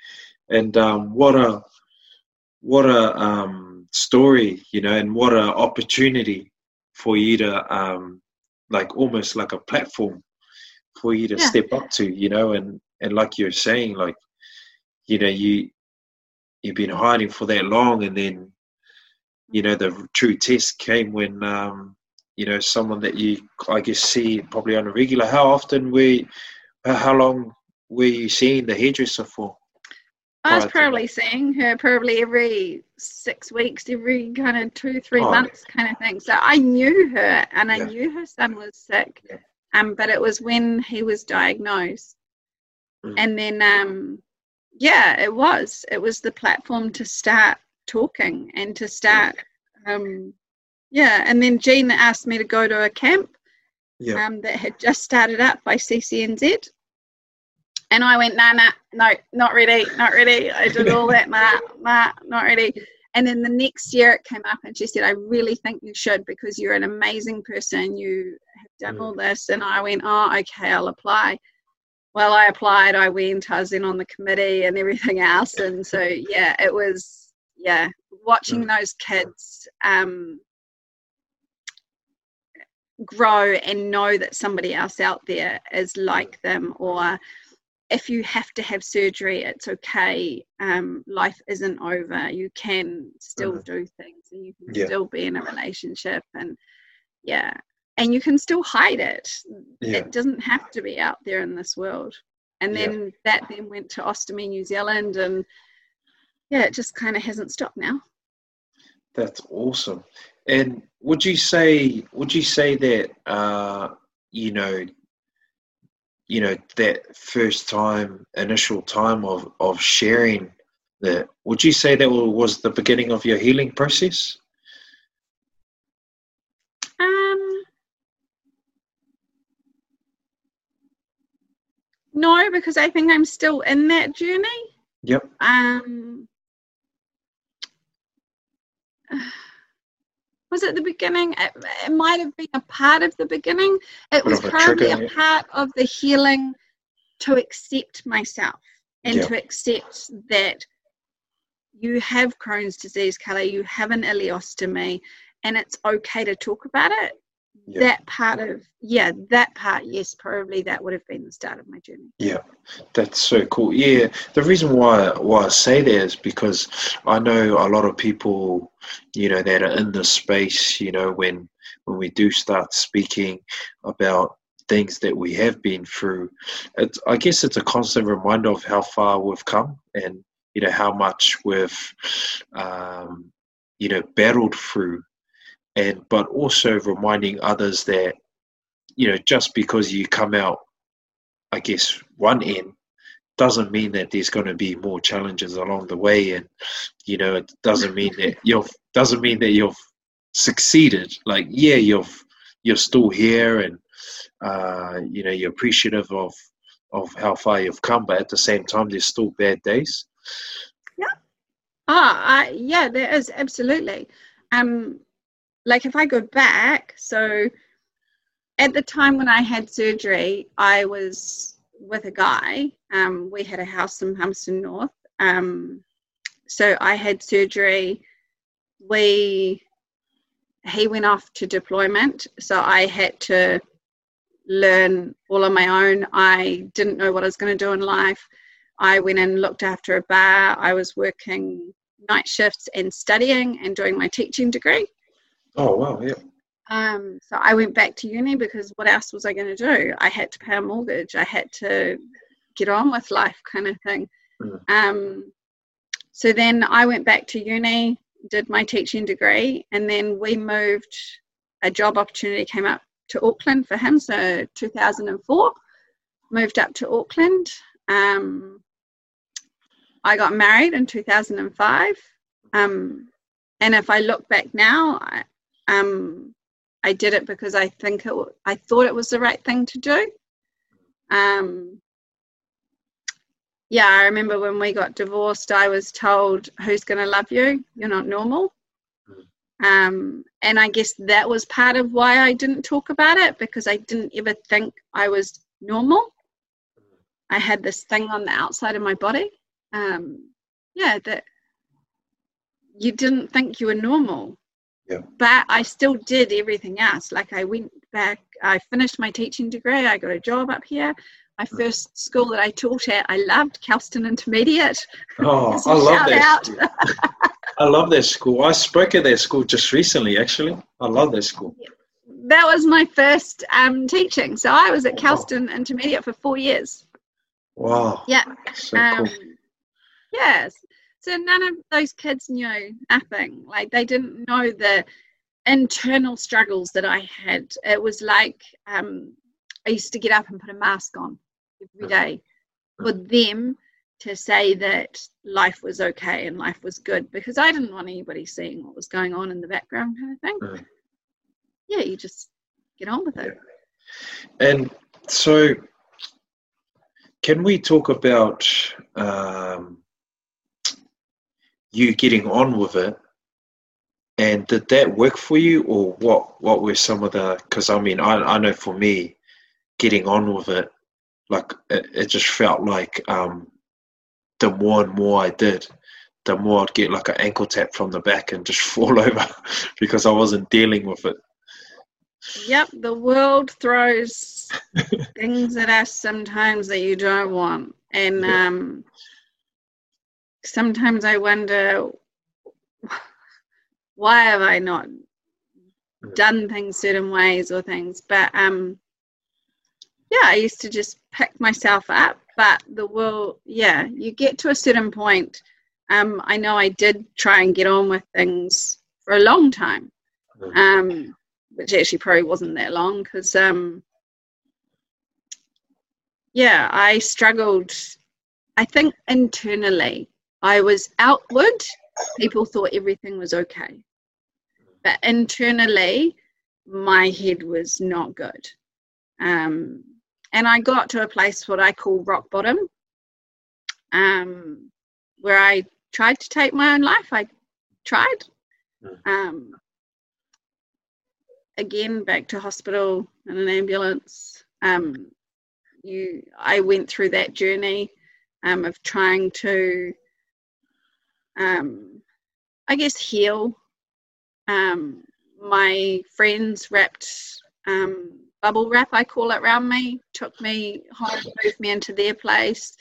Speaker 1: And um, what a what a um, story, you know, and what a opportunity for you to um, like almost like a platform for you to yeah. step up to, you know, and and like you're saying, like you know, you you've been hiding for that long, and then you know the true test came when um, you know someone that you I guess see probably on a regular. How often we, how long were you seeing the hairdresser for?
Speaker 2: I was probably seeing her probably every six weeks, every kind of two, three oh, months kind of thing. So I knew her and I yeah. knew her son was sick. Yeah. Um, but it was when he was diagnosed. Mm. And then um yeah, it was. It was the platform to start talking and to start um yeah, and then Jean asked me to go to a camp yeah. um, that had just started up by CCNZ and I went, nah, nah, no, not ready, not ready. I did all that, nah, nah, not ready. And then the next year it came up and she said, I really think you should because you're an amazing person. You have done all mm. this. And I went, oh, okay, I'll apply. Well, I applied, I went, I was in on the committee and everything else. And so, yeah, it was, yeah, watching mm. those kids um, grow and know that somebody else out there is like them or if you have to have surgery, it's okay. Um, life isn't over. You can still mm-hmm. do things and you can yeah. still be in a relationship and yeah. And you can still hide it. Yeah. It doesn't have to be out there in this world. And then yeah. that then went to Ostomy New Zealand and yeah, it just kind of hasn't stopped now.
Speaker 1: That's awesome. And would you say would you say that uh, you know you know that first time initial time of of sharing that would you say that was the beginning of your healing process
Speaker 2: um no because i think i'm still in that journey
Speaker 1: yep
Speaker 2: um was it the beginning? It, it might have been a part of the beginning. It was probably a, a part of the healing to accept myself and yeah. to accept that you have Crohn's disease, Kelly, you have an ileostomy, and it's okay to talk about it yeah. that part of yeah that part yes probably that would have been the start of my journey.
Speaker 1: Yeah. That's so cool. Yeah the reason why why i say that is because i know a lot of people you know that are in this space you know when when we do start speaking about things that we have been through it's i guess it's a constant reminder of how far we've come and you know how much we've um, you know battled through and but also reminding others that you know just because you come out i guess one end doesn't mean that there's going to be more challenges along the way. And you know it doesn't mean that you've doesn't mean that you've succeeded. Like yeah you've you're still here and uh, you know you're appreciative of of how far you've come but at the same time there's still bad days.
Speaker 2: Yeah. Ah I, yeah there is absolutely. Um like if I go back, so at the time when I had surgery, I was with a guy. Um, we had a house in Palmerston North. Um, so I had surgery. We he went off to deployment, so I had to learn all on my own. I didn't know what I was going to do in life. I went and looked after a bar. I was working night shifts and studying and doing my teaching degree.
Speaker 1: Oh wow, yeah.
Speaker 2: Um, so I went back to uni because what else was I going to do? I had to pay a mortgage. I had to get on with life, kind of thing. Mm. Um, so then I went back to uni, did my teaching degree, and then we moved. A job opportunity came up to Auckland for him. So 2004, moved up to Auckland. Um, I got married in 2005. Um, and if I look back now, I, um, I did it because I think it, I thought it was the right thing to do. Um, yeah, I remember when we got divorced, I was told, "Who's going to love you? You're not normal." Um, and I guess that was part of why I didn't talk about it because I didn't ever think I was normal. I had this thing on the outside of my body. Um, yeah, that you didn't think you were normal.
Speaker 1: Yeah.
Speaker 2: But I still did everything else. Like I went back, I finished my teaching degree, I got a job up here. My mm. first school that I taught at, I loved Kelston Intermediate.
Speaker 1: Oh, I love that. I love that school. I spoke at that school just recently, actually. I love that school.
Speaker 2: That was my first um, teaching. So I was at Kelston Intermediate for four years.
Speaker 1: Wow.
Speaker 2: Yeah.
Speaker 1: So um, cool.
Speaker 2: Yes. So none of those kids knew nothing. Like they didn't know the internal struggles that I had. It was like um, I used to get up and put a mask on every day for them to say that life was okay and life was good because I didn't want anybody seeing what was going on in the background kind of thing. Yeah, you just get on with it.
Speaker 1: And so, can we talk about um, you getting on with it? And did that work for you or what what were some of the because i mean I, I know for me getting on with it like it, it just felt like um the more and more i did the more i'd get like an ankle tap from the back and just fall over because i wasn't dealing with it.
Speaker 2: Yep the world throws things at us sometimes that you don't want. And yeah. um sometimes I wonder why have I not done things certain ways or things. But um, yeah, I used to just pick myself up. But the world, yeah, you get to a certain point. Um, I know I did try and get on with things for a long time, um, which actually probably wasn't that long because, um, yeah, I struggled. I think internally I was outward, people thought everything was okay. But internally, my head was not good. Um, and I got to a place what I call rock bottom, um, where I tried to take my own life. I tried. Hmm. Um, again, back to hospital in an ambulance. Um, you, I went through that journey um, of trying to um, I guess, heal. Um, my friends wrapped um, bubble wrap, I call it, around me, took me home, moved me into their place.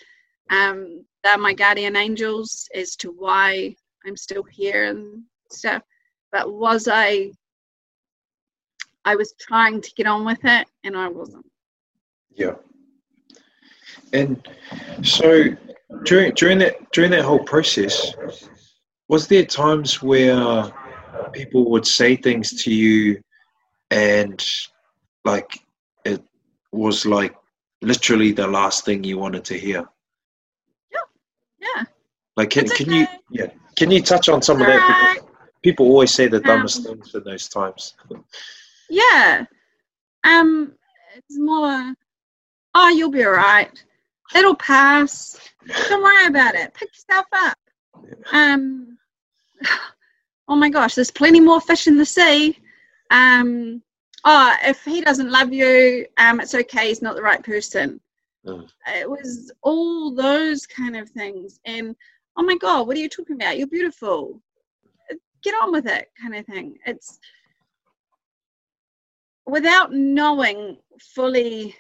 Speaker 2: Um, they're my guardian angels as to why I'm still here and stuff. But was I? I was trying to get on with it, and I wasn't.
Speaker 1: Yeah. And so during during that during that whole process, was there times where people would say things to you, and like it was like literally the last thing you wanted to hear?
Speaker 2: Yeah, yeah.
Speaker 1: Like can, can you yeah can you touch on some of that? People, people always say the dumbest um, things in those times.
Speaker 2: yeah. Um, it's more. Oh, you'll be alright It'll pass. Don't worry about it. Pick yourself up. Um, oh my gosh, there's plenty more fish in the sea. Um, oh, if he doesn't love you, um, it's okay. He's not the right person. Mm. It was all those kind of things. And oh my God, what are you talking about? You're beautiful. Get on with it, kind of thing. It's without knowing fully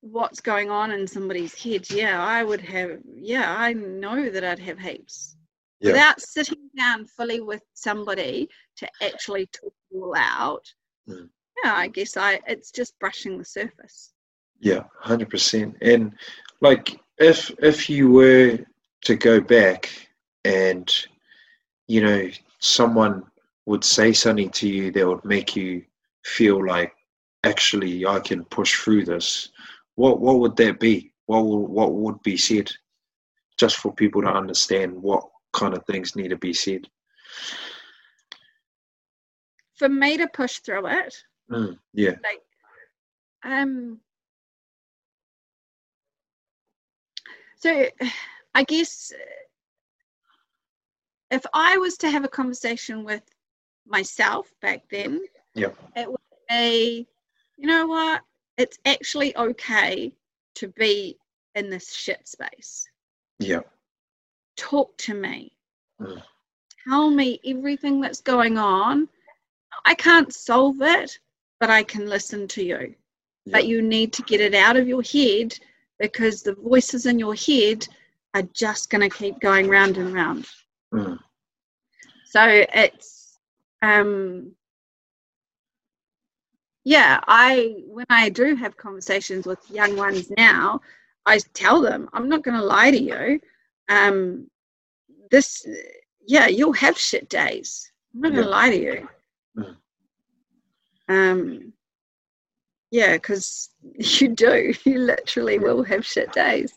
Speaker 2: what's going on in somebody's head, yeah, I would have, yeah, I know that I'd have heaps. Yeah. Without sitting down fully with somebody to actually talk it all out, mm. yeah, I guess I it's just brushing the surface.
Speaker 1: Yeah, hundred percent. And like, if if you were to go back and you know someone would say something to you that would make you feel like actually I can push through this, what what would that be? What will, what would be said, just for people to understand what kind of things need to be said?
Speaker 2: For me to push through it,
Speaker 1: mm, yeah,
Speaker 2: like um. So, I guess if I was to have a conversation with myself back then,
Speaker 1: yeah,
Speaker 2: it would be, you know what, it's actually okay to be in this shit space.
Speaker 1: Yeah.
Speaker 2: Talk to me.
Speaker 1: Mm.
Speaker 2: Tell me everything that's going on. I can't solve it, but I can listen to you.
Speaker 1: Yeah.
Speaker 2: But you need to get it out of your head because the voices in your head are just going to keep going round and round.
Speaker 1: Mm.
Speaker 2: So it's um yeah, I when I do have conversations with young ones now, I tell them I'm not going to lie to you. Um, this, yeah, you'll have shit days. I'm not going to
Speaker 1: Yeah.
Speaker 2: lie to you.
Speaker 1: Mm.
Speaker 2: Um, yeah, because you do. You literally will have shit days.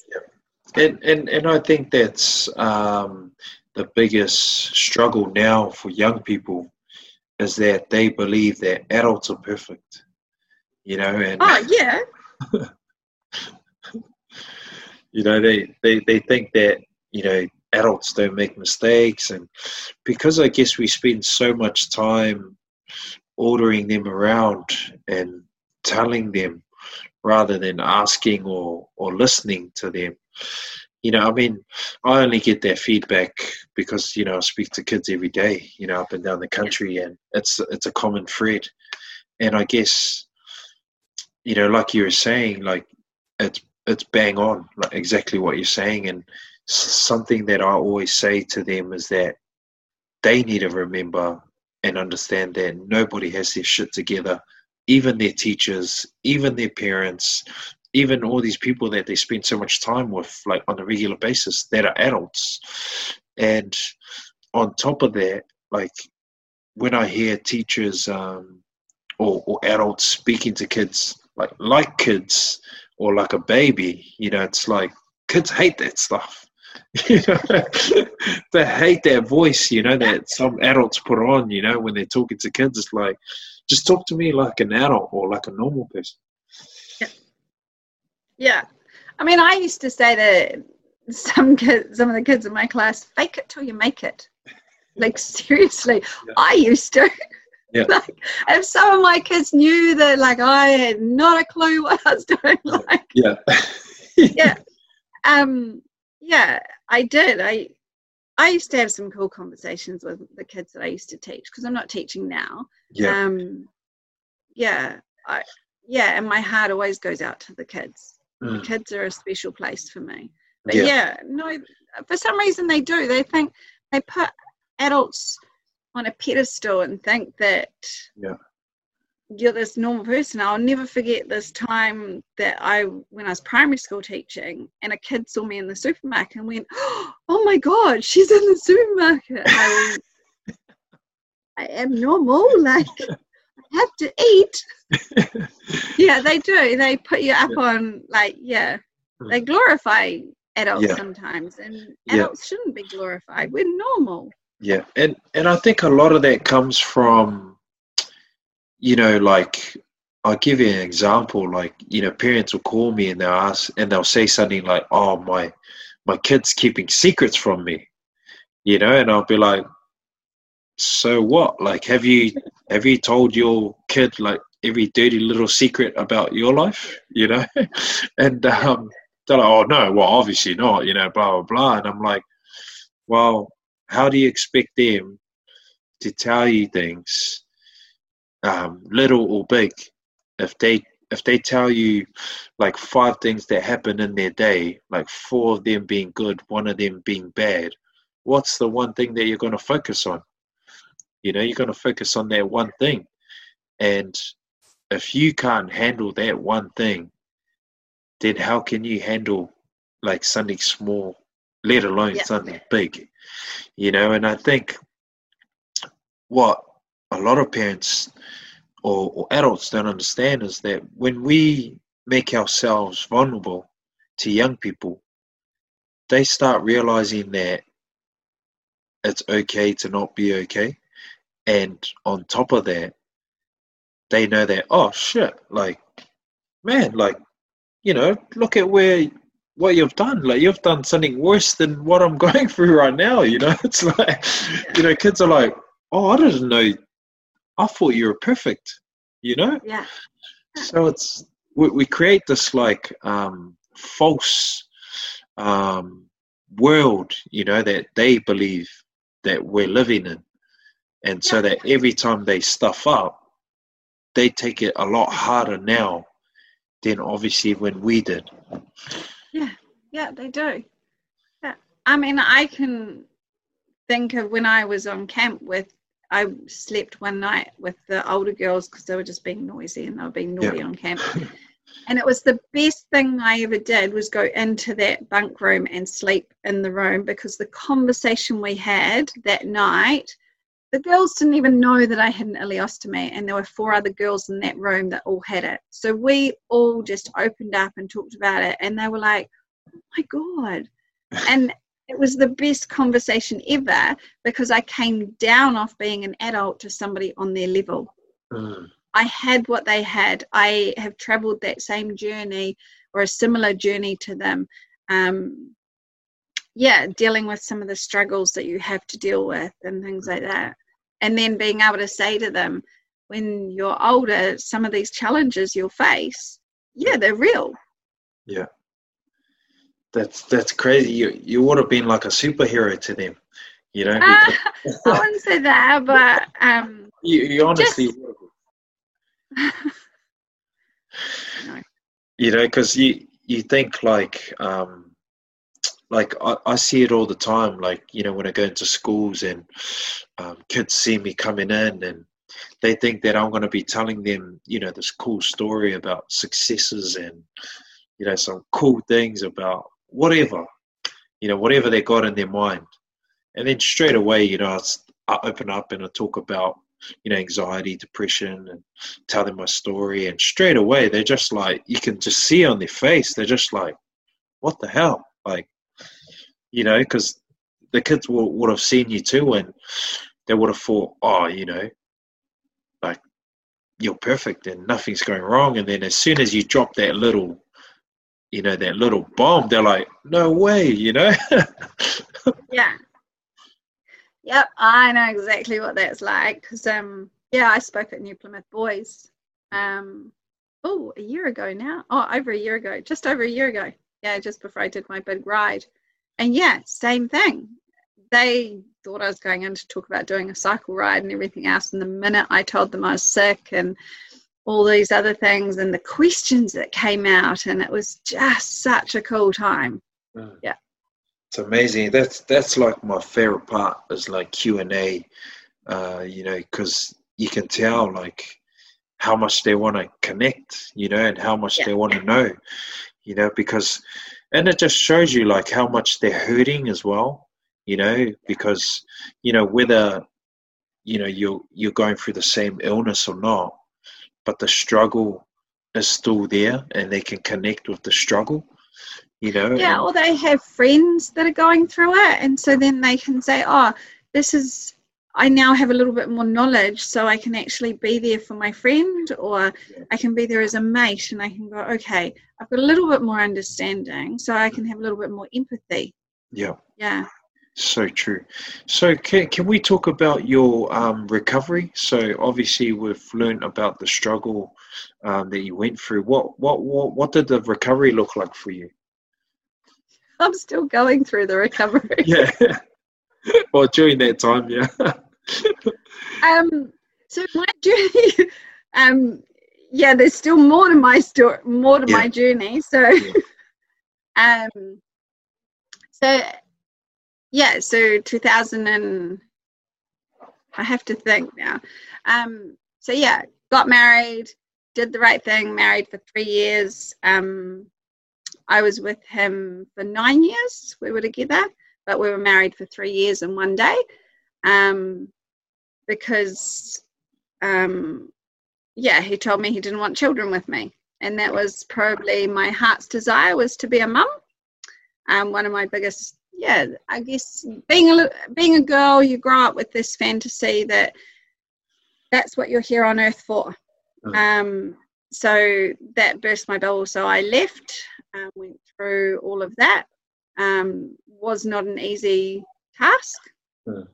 Speaker 1: And and and I think that's um, the biggest struggle now for young people is that they believe that adults are perfect. You know, and
Speaker 2: Oh yeah,
Speaker 1: you know they, they they think that you know adults don't make mistakes and because i guess we spend so much time ordering them around and telling them rather than asking or or listening to them you know i mean i only get that feedback because you know i speak to kids every day you know up and down the country and it's it's a common thread. And i guess you know like you were saying like it's it's bang on like exactly what you're saying. And something that i always say to them is that they need to remember and understand that nobody has their shit together. Even their teachers even their parents even all these people that they spend so much time with like on a regular basis that are adults. And on top of that like when i hear teachers um, or, or adults speaking to kids like like kids or like a baby you know it's like kids hate that stuff. You know? They hate that voice you know that some adults put on you know when they're talking to kids. It's like just talk to me like an adult or like a normal person
Speaker 2: yeah. I mean, I used to say to some kids, some of the kids in my class, "Fake it till you make it." Like seriously,
Speaker 1: Yeah.
Speaker 2: I used to.
Speaker 1: Yeah.
Speaker 2: like, if some of my kids knew that, like, I had not a clue what I was doing, like,
Speaker 1: yeah
Speaker 2: yeah, um, yeah, I did. I, I used to have some cool conversations with the kids that I used to teach because I'm not teaching now.
Speaker 1: yeah
Speaker 2: Um, yeah, I, yeah, and my heart always goes out to the kids. The
Speaker 1: Mm.
Speaker 2: kids are a special place for me. But
Speaker 1: yeah
Speaker 2: yeah. no, for some reason they do. They think they put adults on a pedestal and think that
Speaker 1: Yeah.
Speaker 2: you're this normal person. I'll never forget this time that I, when I was primary school teaching, and a kid saw me in the supermarket and went, "Oh my god, she's in the supermarket." I went, I am normal. Like have to eat. Yeah, they do. They put you up on like yeah. Hmm. They glorify adults
Speaker 1: Yeah.
Speaker 2: sometimes, and
Speaker 1: Yeah.
Speaker 2: adults shouldn't be glorified. We're normal.
Speaker 1: Yeah, and and I think a lot of that comes from, you know, like I'll give you an example. Like you know, parents will call me and they'll ask and they'll say something like, "Oh, my my kid's keeping secrets from me," you know, and I'll be like, "So what? Like, have you have you told your kid like every dirty little secret about your life?" You know, and um, they're like, "Oh no, well obviously not," you know, blah blah blah, and I'm like, "Well." how do you expect them to tell you things, um, little or big, if they if they tell you like five things that happen in their day, like four of them being good, one of them being bad, what's the one thing that you're going to focus on? You know, you're going to focus on that one thing, and if you can't handle that one thing, then how can you handle like something small, let alone
Speaker 2: Yeah.
Speaker 1: something big? you know and i think what a lot of parents or, or adults don't understand is that when we make ourselves vulnerable to young people, they start realizing that it's okay to not be okay. And on top of that, they know that, oh shit, like, man, like, you know, look at where what you've done. Like you've done something worse than what I'm going through right now. You know, it's like, you know, kids are like, oh, I didn't know. I thought you were perfect. You know.
Speaker 2: Yeah.
Speaker 1: So it's we, we create this like um, false um, world, you know, that they believe that we're living in, and so that every time they stuff up, they take it a lot harder now than obviously when we did.
Speaker 2: Yeah, yeah, they do. Yeah. I mean, I can think of when I was on camp with, I slept one night with the older girls because they were just being noisy and they were being naughty yeah. on camp. and it was the best thing I ever did was go into that bunk room and sleep in the room because the conversation we had that night the girls didn't even know that I had an ileostomy, and there were four other girls in that room that all had it. So we all just opened up and talked about it, and they were like, "Oh my god!" and it was the best conversation ever because I came down off being an adult to somebody on their level. Mm. I had what they had. I have traveled that same journey or a similar journey to them. Um, yeah, dealing with some of the struggles that you have to deal with and things like that and then being able to say to them when you're older some of these challenges you'll face yeah they're real.
Speaker 1: Yeah. That's that's crazy. You you would have been like a superhero to them you know? Uh,
Speaker 2: i wouldn't say that but um
Speaker 1: you, you honestly just... no. you know because you you think like um like I, I see it all the time like you know when i go into schools and um, kids see me coming in and they think that i'm going to be telling them you know this cool story about successes and you know some cool things about whatever you know whatever they got in their mind. And then straight away you know i open up and i talk about you know anxiety depression and tell them my story. And straight away they're just like you can just see on their face they're just like what the hell? Like you know, because the kids will, would have seen you too and they would have thought, oh, you know, like you're perfect and nothing's going wrong. And then as soon as you drop that little, you know, that little bomb, they're like, no way, you know?
Speaker 2: yeah. Yep, I know exactly what that's like because, um, yeah, I spoke at New Plymouth Boys. Um, oh, a year ago now. Oh, over a year ago, just over a year ago. Yeah, just before I did my big ride and yeah, same thing. They thought I was going in to talk about doing a cycle ride and everything else. And the minute I told them I was sick and all these other things and the questions that came out, and it was just such a cool time. Mm. Yeah.
Speaker 1: It's amazing. That's that's like my favorite part is like Q and A, uh, you know, because you can tell like how much they want to connect, you know, and how much yeah. they want to know, you know, because and it just shows you like how much they're hurting as well you know because you know whether you know you're you're going through the same illness or not but the struggle is still there and they can connect with the struggle you know
Speaker 2: yeah or they have friends that are going through it and so then they can say oh this is I now have a little bit more knowledge so I can actually be there for my friend or I can be there as a mate and I can go, okay, I've got a little bit more understanding so I can have a little bit more empathy.
Speaker 1: Yeah.
Speaker 2: Yeah.
Speaker 1: So true. So can, can we talk about your um, recovery? So obviously we've learned about the struggle um, that you went through. What, what, what, what did the recovery look like for you?
Speaker 2: I'm still going through the recovery.
Speaker 1: yeah. well, during that time, yeah.
Speaker 2: um, so my journey, um, yeah, there's still more to my story, more to yeah. my journey. So, yeah. um, so yeah, so 2000 and I have to think now. Um, so yeah, got married, did the right thing, married for three years. Um, I was with him for nine years. We were together but we were married for three years and one day um, because um, yeah, he told me he didn't want children with me, and that was probably my heart's desire was to be a mum. Um, one of my biggest, yeah, I guess being a being a girl, you grow up with this fantasy that that's what you're here on earth for. Mm. Um, so that burst my bubble. So I left, um, went through all of that. Um, was not an easy task. Mm.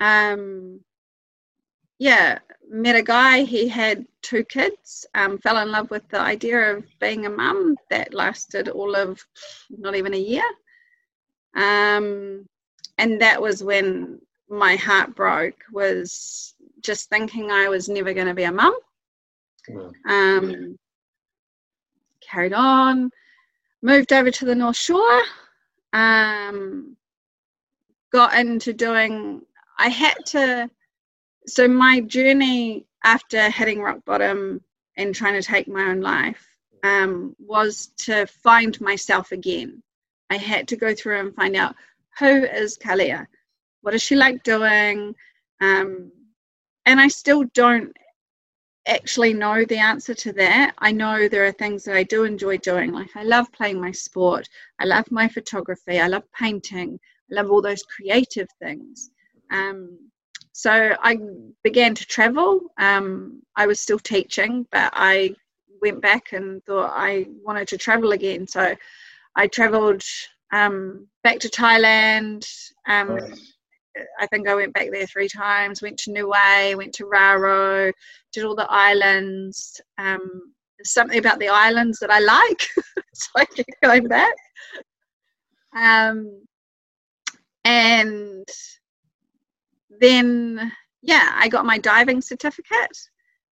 Speaker 2: Um, yeah, met a guy. He had two kids. Um, fell in love with the idea of being a mum. That lasted all of not even a year. Um, and that was when my heart broke. Was just thinking I was never going to be a mum. Um, carried on, moved over to the North Shore, um, got into doing, I had to, so my journey after hitting rock bottom and trying to take my own life um, was to find myself again. I had to go through and find out who is Kalia? What does she like doing? Um, and I still don't actually know the answer to that. I know there are things that I do enjoy doing. Like I love playing my sport, I love my photography, I love painting, I love all those creative things. Um, so I began to travel. Um, I was still teaching, but I went back and thought I wanted to travel again. So I traveled um, back to Thailand. Um, I think I went back there three times. Went to Niue, went to Raro, did all the islands. Um, there's something about the islands that I like, so I keep going back. Um, and then, yeah, I got my diving certificate.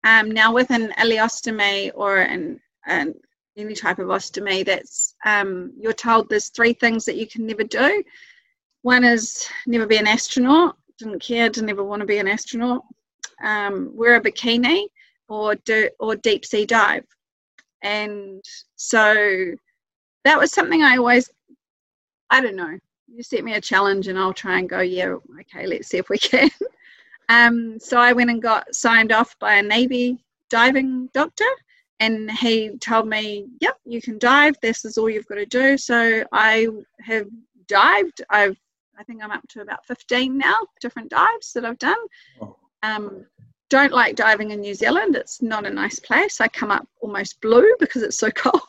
Speaker 2: Um, now with an ileostomy or an, an any type of ostomy, that's um, you're told there's three things that you can never do. One is never be an astronaut. Didn't care. Didn't ever want to be an astronaut. Um, wear a bikini or do or deep sea dive. And so that was something I always. I don't know. You set me a challenge, and I'll try and go. Yeah, okay. Let's see if we can. Um, so I went and got signed off by a Navy diving doctor, and he told me, "Yep, you can dive. This is all you've got to do." So I have dived. I've I think I'm up to about 15 now, different dives that I've done. Oh. Um, don't like diving in New Zealand. It's not a nice place. I come up almost blue because it's so cold.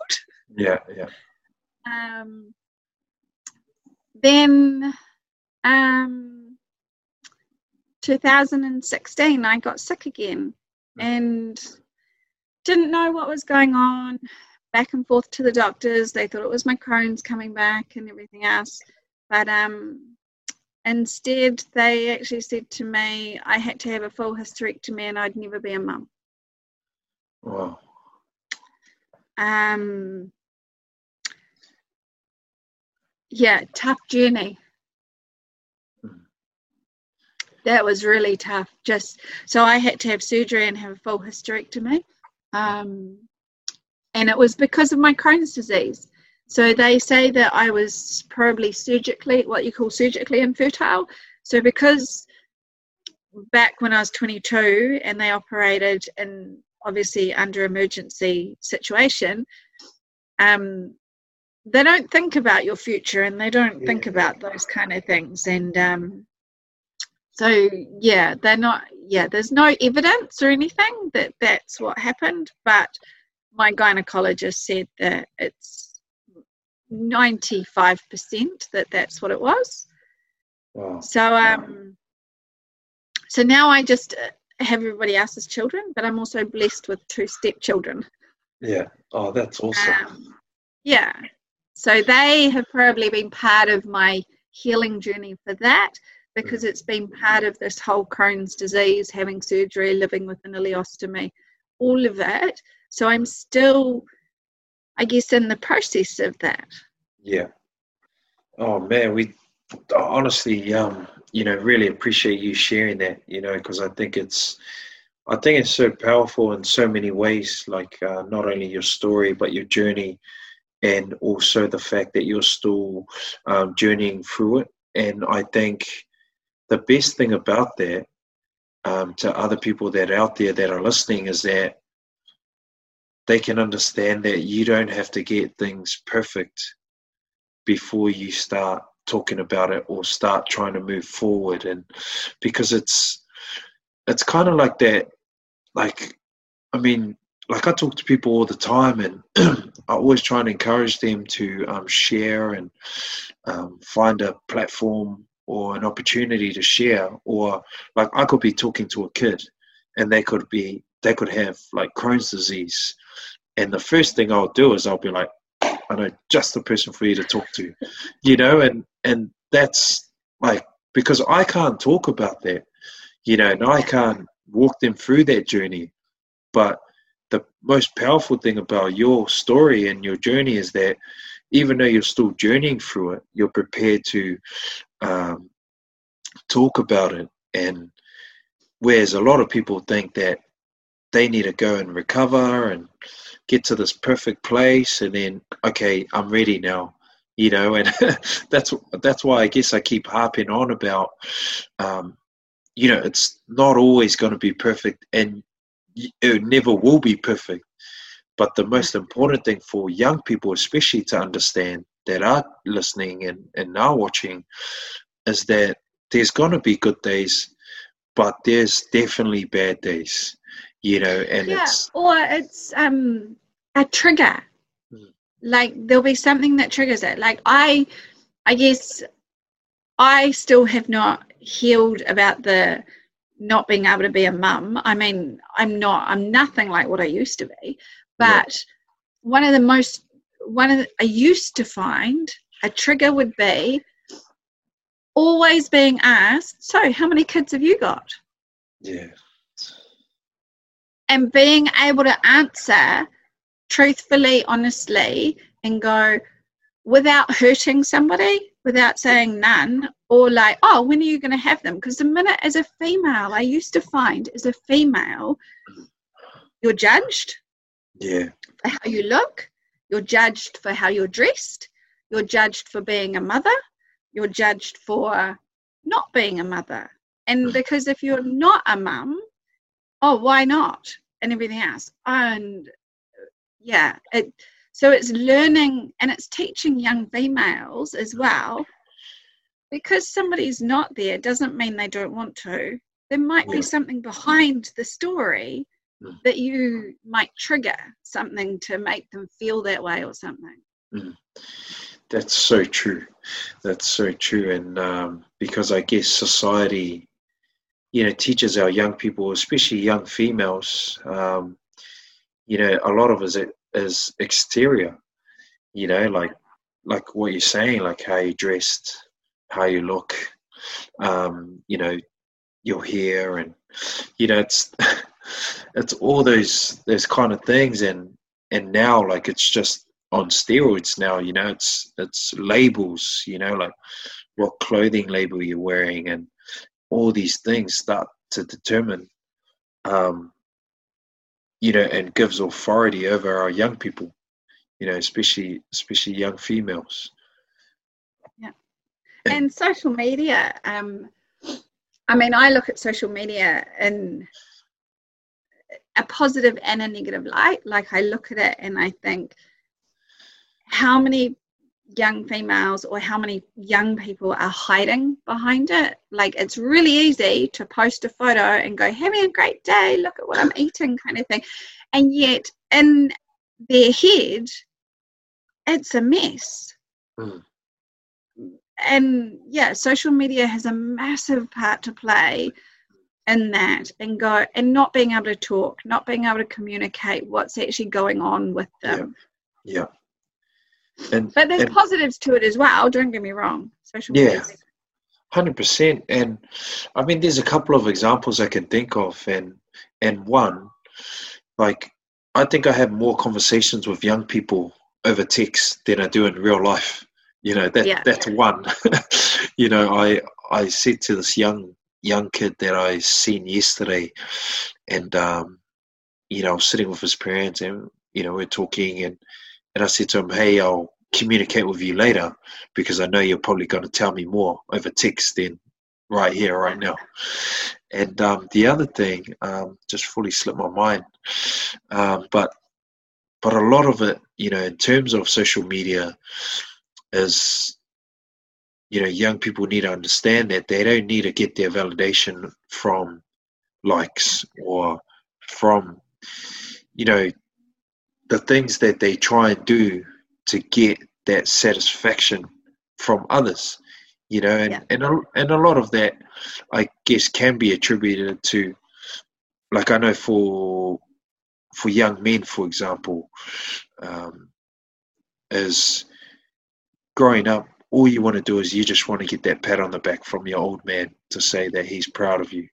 Speaker 1: Yeah, yeah.
Speaker 2: Um, then um, 2016, I got sick again and didn't know what was going on. Back and forth to the doctors. They thought it was my Crohn's coming back and everything else. But um, Instead, they actually said to me I had to have a full hysterectomy and I'd never be a mum.
Speaker 1: Wow.
Speaker 2: Um, yeah, tough journey. That was really tough. Just so I had to have surgery and have a full hysterectomy. Um, and it was because of my Crohn's disease. So they say that I was probably surgically, what you call surgically infertile. So because back when I was 22 and they operated in obviously under emergency situation, um, they don't think about your future and they don't yeah. think about those kind of things. And um, so, yeah, they're not, yeah, there's no evidence or anything that that's what happened, but my gynecologist said that it's 95% that that's what it was. Wow. So um, so now I just uh, have everybody else's children, but I'm also blessed with two stepchildren.
Speaker 1: Yeah. Oh, that's awesome. Um,
Speaker 2: yeah. So they have probably been part of my healing journey for that because mm. it's been part of this whole Crohn's disease, having surgery, living with an ileostomy, all of that. So I'm still I guess, in the process of that.
Speaker 1: Yeah. Oh man, we honestly, um, you know, really appreciate you sharing that. You know, because I think it's, I think it's so powerful in so many ways. Like uh, not only your story, but your journey, and also the fact that you're still um, journeying through it. And I think the best thing about that um, to other people that are out there that are listening is that they can understand that you don't have to get things perfect before you start talking about it or start trying to move forward. And because it's it's kind of like that like i mean like i talk to people all the time and i always try and encourage them to um, share and um, find a platform or an opportunity to share. Or like i could be talking to a kid and they could be they could have like crohn's disease and the first thing i'll do is i'll be like I know just the person for you to talk to, you know, and and that's like because I can't talk about that, you know, and I can't walk them through that journey. But the most powerful thing about your story and your journey is that even though you're still journeying through it, you're prepared to um, talk about it. And whereas a lot of people think that they need to go and recover and get to this perfect place and then okay i'm ready now you know and that's that's why i guess i keep harping on about um, you know it's not always going to be perfect and it never will be perfect but the most important thing for young people especially to understand that are listening and, and are watching is that there's going to be good days but there's definitely bad days you know and
Speaker 2: yeah,
Speaker 1: it's
Speaker 2: or it's um a trigger. Mm. like there'll be something that triggers it. Like i i guess i still have not healed about the not being able to be a mum. I mean i'm not i'm nothing like what i used to be but yeah. one of the most one of the, i used to find a trigger would be always being asked so how many kids have you got?
Speaker 1: Yeah
Speaker 2: and being able to answer truthfully, honestly, and go without hurting somebody, without saying none, or like, oh, when are you going to have them? Because the minute as a female, I used to find as a female, you're judged.
Speaker 1: Yeah.
Speaker 2: For how you look, you're judged for how you're dressed, you're judged for being a mother, you're judged for not being a mother. And hmm. because if you're not a mum, oh, why not? And everything else. And yeah, it, so it's learning and it's teaching young females as well. Because somebody's not there doesn't mean they don't want to. There might yeah. be something behind the story mm. that you might trigger something to make them feel that way or something.
Speaker 1: Mm. That's so true. That's so true. And um, because I guess society you know teaches our young people, especially young females. Um, you know, a lot of it is exterior. You know, like like what you're saying, like how you dressed, how you look, um, you know, your hair, and you know, it's it's all those those kind of things, and and now like it's just on steroids now. You know, it's it's labels. You know, like what clothing label you're wearing, and all these things start to determine, um, you know, and gives authority over our young people, you know, especially especially young females.
Speaker 2: Yeah, and, social media. Um, I mean, I look at social media in a positive and a negative light. Like I look at it and I think, how many young females or how many young people are hiding behind it. Like it's really easy to post a photo and go, having a great day, look at what I'm eating, kind of thing. And yet in their head, it's a mess. Mm. And yeah, social media has a massive part to play in that and go and not being able to talk, not being able to communicate what's actually going on with them.
Speaker 1: Yeah. yeah
Speaker 2: and, but there's and, positives to it as well. Don't get me wrong.
Speaker 1: Social yeah, hundred percent. And I mean, there's a couple of examples I can think of, and and one, like I think I have more conversations with young people over text than I do in real life. You know that yeah. that's one. you know, I I said to this young young kid that I seen yesterday, and um, you know, sitting with his parents, and you know, we're talking, and and I said to him, "Hey, I'll communicate with you later because I know you're probably going to tell me more over text than right here, right now." And um, the other thing um, just fully slipped my mind, um, but but a lot of it, you know, in terms of social media, is you know young people need to understand that they don't need to get their validation from likes or from you know the things that they try and do to get that satisfaction from others you know and yeah. and, a, and a lot of that i guess can be attributed to like i know for for young men for example um, is growing up all you want to do is you just want to get that pat on the back from your old man to say that he's proud of you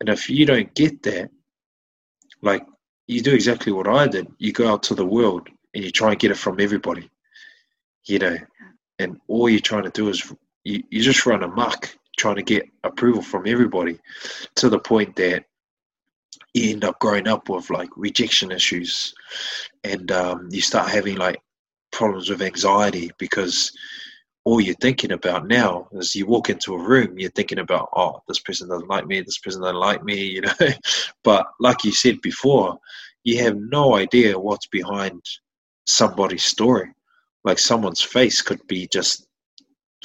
Speaker 1: and if you don't get that like you do exactly what i did. You go out to the world and you try and get it from everybody you know and all you're trying to do is you, you just run amok trying to get approval from everybody to the point that you end up growing up with like rejection issues and um, you start having like problems with anxiety because all you're thinking about now is you walk into a room you're thinking about oh this person doesn't like me this person doesn't like me you know but like you said before you have no idea what's behind somebody's story like someone's face could be just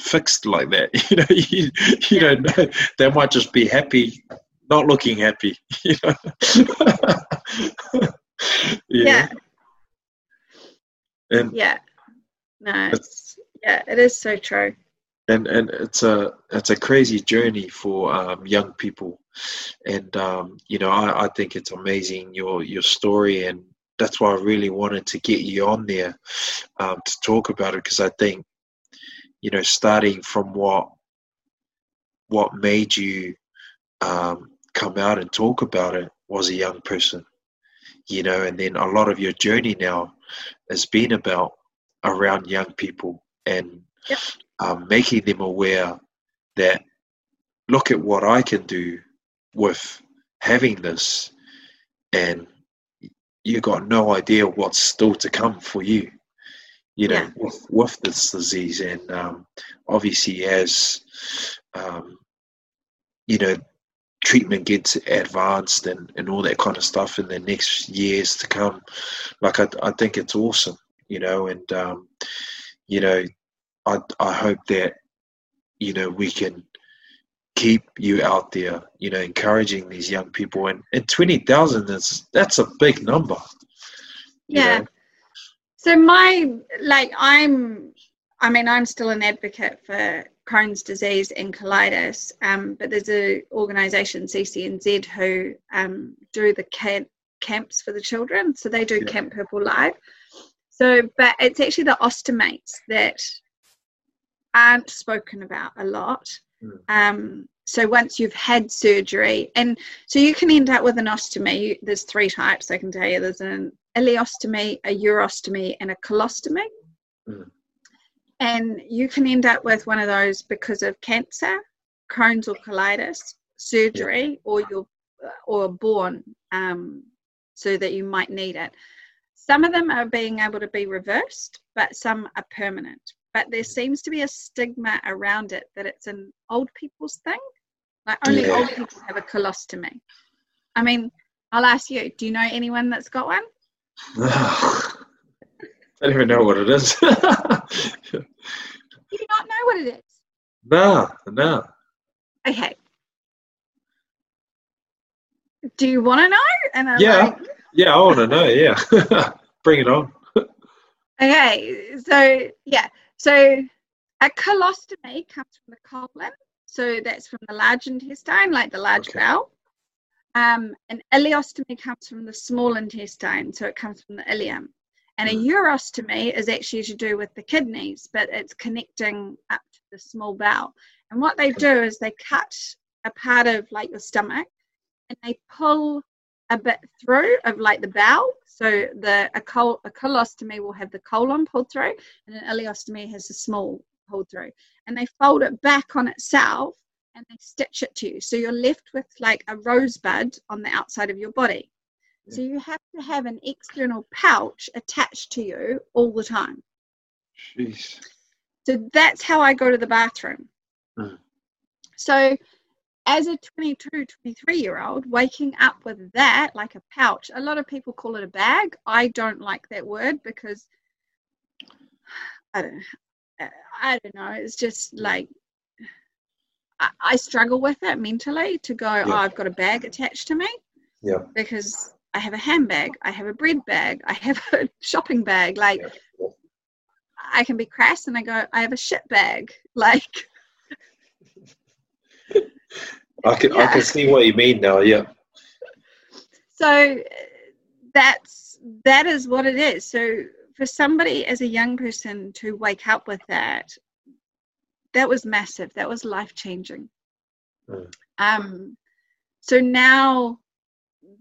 Speaker 1: fixed like that. You know, you, you don't know. They might just be happy, not looking happy. You know.
Speaker 2: yeah.
Speaker 1: yeah. And
Speaker 2: yeah. No, it's, yeah, it is so true.
Speaker 1: And and it's a it's a crazy journey for um, young people, and um, you know I, I think it's amazing your your story and that's why I really wanted to get you on there um, to talk about it because I think you know starting from what what made you um, come out and talk about it was a young person you know and then a lot of your journey now has been about around young people and
Speaker 2: yep.
Speaker 1: um, making them aware that look at what I can do with having this and you got no idea what's still to come for you you know yeah. with, with this disease and um, obviously as um, you know treatment gets advanced and, and all that kind of stuff in the next years to come like i, I think it's awesome you know and um, you know I, I hope that you know we can keep you out there, you know, encouraging these young people. And, and 20,000 is, that's a big number.
Speaker 2: Yeah. Know? So my, like, I'm, I mean, I'm still an advocate for Crohn's disease and colitis, um, but there's a organisation, CCNZ, who um, do the camp, camps for the children. So they do yeah. Camp Purple Live. So, but it's actually the ostomates that aren't spoken about a lot. Mm. Um, so once you've had surgery, and so you can end up with an ostomy. There's three types I can tell you. There's an ileostomy, a urostomy, and a colostomy. Mm. And you can end up with one of those because of cancer, Crohn's or colitis, surgery, yeah. or you're or born um, so that you might need it. Some of them are being able to be reversed, but some are permanent but there seems to be a stigma around it that it's an old people's thing. Like only yeah. old people have a colostomy. I mean, I'll ask you, do you know anyone that's got one?
Speaker 1: I don't even know what it is. you
Speaker 2: do not know what it is?
Speaker 1: No, no.
Speaker 2: Okay. Do you want to know? And
Speaker 1: I'm yeah, like, yeah, I want to know. Yeah, bring it on.
Speaker 2: okay, so yeah, so a colostomy comes from the colon, so that's from the large intestine, like the large okay. bowel. Um, an ileostomy comes from the small intestine, so it comes from the ileum. And a mm. urostomy is actually to do with the kidneys, but it's connecting up to the small bowel. And what they do is they cut a part of like your stomach and they pull a bit through of like the bowel. So the a, col- a colostomy will have the colon pulled through, and an ileostomy has a small pulled through. And they fold it back on itself and they stitch it to you. So you're left with like a rosebud on the outside of your body. Yeah. So you have to have an external pouch attached to you all the time.
Speaker 1: Jeez.
Speaker 2: So that's how I go to the bathroom. Mm. So as a 22, 23 year old, waking up with that, like a pouch, a lot of people call it a bag. I don't like that word because I don't, I don't know. It's just like I, I struggle with it mentally to go, oh, yeah. oh, I've got a bag attached to me.
Speaker 1: Yeah.
Speaker 2: Because I have a handbag, I have a bread bag, I have a shopping bag. Like, yeah. I can be crass and I go, I have a shit bag. Like,
Speaker 1: I can yeah. I can see what you mean now. Yeah.
Speaker 2: So that's that is what it is. So for somebody as a young person to wake up with that, that was massive. That was life changing. Mm. Um, so now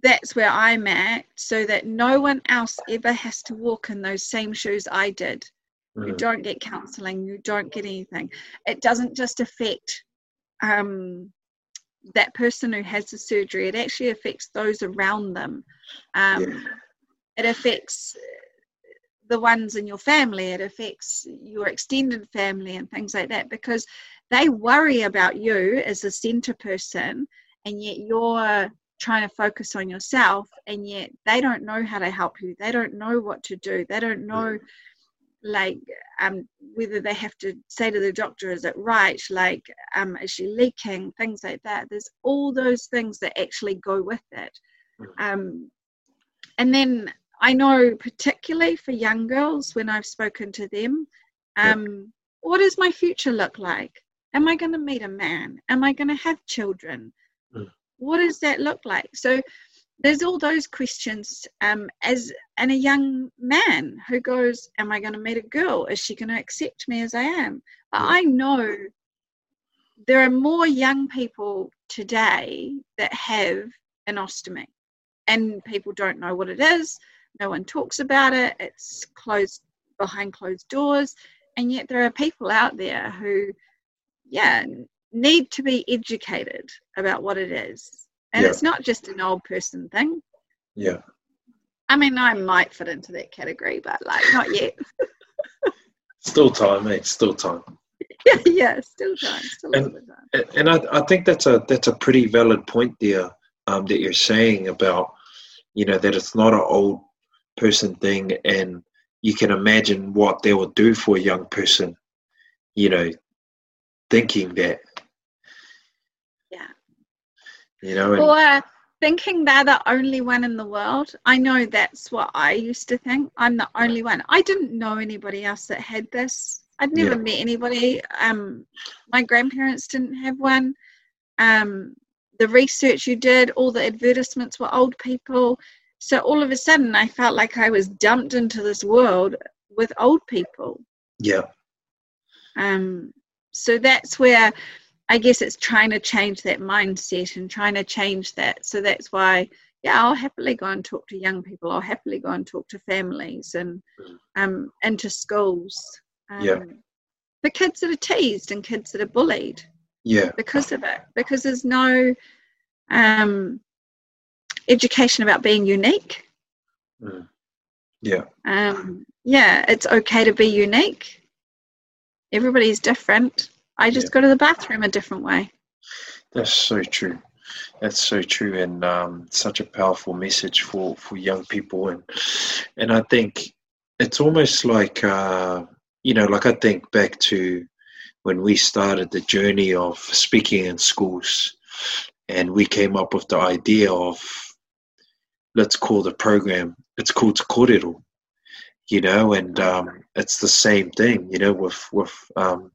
Speaker 2: that's where I'm at, so that no one else ever has to walk in those same shoes I did. Mm. You don't get counseling, you don't get anything. It doesn't just affect um, that person who has the surgery, it actually affects those around them. Um, yeah. It affects the ones in your family, it affects your extended family and things like that because they worry about you as a center person, and yet you're trying to focus on yourself, and yet they don't know how to help you. They don't know what to do. They don't know like um, whether they have to say to the doctor, is it right? Like, um, is she leaking? Things like that. There's all those things that actually go with it. Mm. Um, and then I know, particularly for young girls, when I've spoken to them, um, what does my future look like? Am I going to meet a man? Am I going to have children? Mm. What does that look like? So there's all those questions um, as and a young man who goes am i going to meet a girl? Is she going to accept me as i am? But i know there are more young people today that have an ostomy and people don't know what it is no one talks about it it's closed behind closed doors and yet there are people out there who yeah need to be educated about what it is and yeah. it's not just an old person thing.
Speaker 1: Yeah.
Speaker 2: I mean, I might fit into that category, but like not yet.
Speaker 1: still time, mate. Still time.
Speaker 2: yeah, yeah, still time. Still
Speaker 1: and, time. And I, I think that's a that's a pretty valid point there um, that you're saying about you know that it's not an old person thing, and you can imagine what they will do for a young person. You know, thinking that you know, and,
Speaker 2: or thinking they're the only one in the world. I know that's what I used to think. I'm the only one. I didn't know anybody else that had this. I'd never yeah. met anybody. Um, my grandparents didn't have one. Um, the research you did, all the advertisements were old people. So all of a sudden, I felt like I was dumped into this world with old people.
Speaker 1: Yeah.
Speaker 2: Um. So that's where I guess it's trying to change that mindset and trying to change that. So that's why, yeah, I'll happily go and talk to young people. I'll happily go and talk to families and mm. um, into schools. Um,
Speaker 1: yeah.
Speaker 2: For kids that are teased and kids that are bullied.
Speaker 1: Yeah.
Speaker 2: Because of it. Because there's no um, education about being unique.
Speaker 1: Mm. Yeah.
Speaker 2: Um, yeah, it's okay to be unique. Everybody's different I just yeah. go to the bathroom a different way.
Speaker 1: That's so true. That's so true, and um, such a powerful message for, for young people, and and I think it's almost like uh, you know, like I think back to when we started the journey of speaking in schools, and we came up with the idea of let's call the program it's called Korero, you know, and um, it's the same thing, you know, with with um,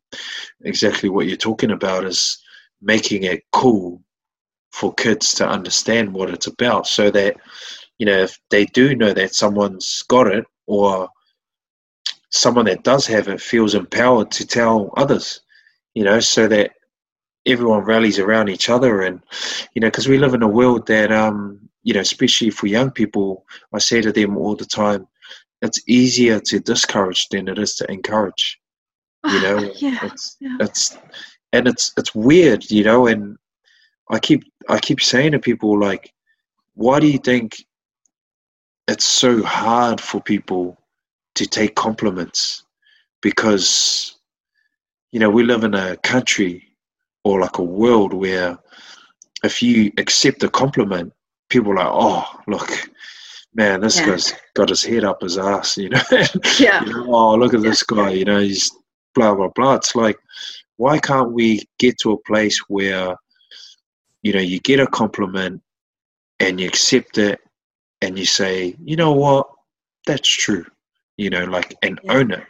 Speaker 1: exactly what you're talking about is making it cool for kids to understand what it's about, so that you know if they do know that someone's got it or someone that does have it feels empowered to tell others, you know, so that everyone rallies around each other and you know because we live in a world that um you know especially for young people i say to them all the time it's easier to discourage than it is to encourage. You know,
Speaker 2: yeah,
Speaker 1: it's yeah. it's and it's it's weird, you know, and I keep I keep saying to people like, why do you think it's so hard for people to take compliments? Because you know we live in a country or like a world where if you accept a compliment, people are like, oh, look, man, this
Speaker 2: Yeah.
Speaker 1: guy's got his head up his ass, you know.
Speaker 2: Yeah.
Speaker 1: You know, oh, look at this guy, you know, he's blah, blah, blah. It's like, why can't we get to a place where, you know, you get a compliment and you accept it and you say, you know what, that's true, you know, like, and
Speaker 2: Yeah.
Speaker 1: own it.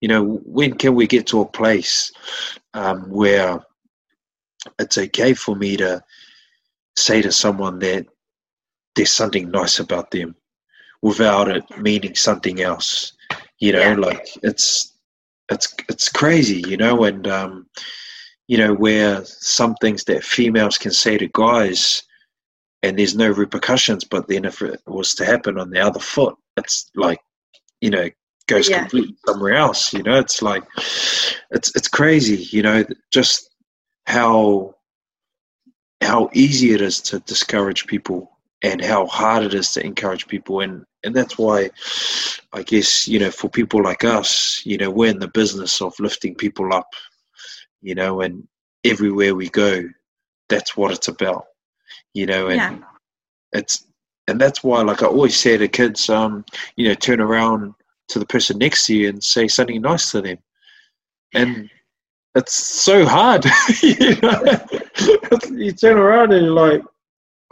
Speaker 1: You know, when can we get to a place um, where it's okay for me to say to someone that there's something nice about them without it meaning something else you know
Speaker 2: Yeah.
Speaker 1: like it's it's it's crazy you know and um you know where some things that females can say to guys and there's no repercussions but then if it was to happen on the other foot it's like you know goes
Speaker 2: Yeah.
Speaker 1: completely somewhere else you know it's like it's it's crazy you know just how how easy it is to discourage people and how hard it is to encourage people. And and that's why i guess you know for people like us you know we're in the business of lifting people up you know and everywhere we go that's what it's about you know and
Speaker 2: Yeah.
Speaker 1: it's and that's why like i always say to kids um you know turn around to the person next to you and say something nice to them. And it's so hard you know. You turn around and you're like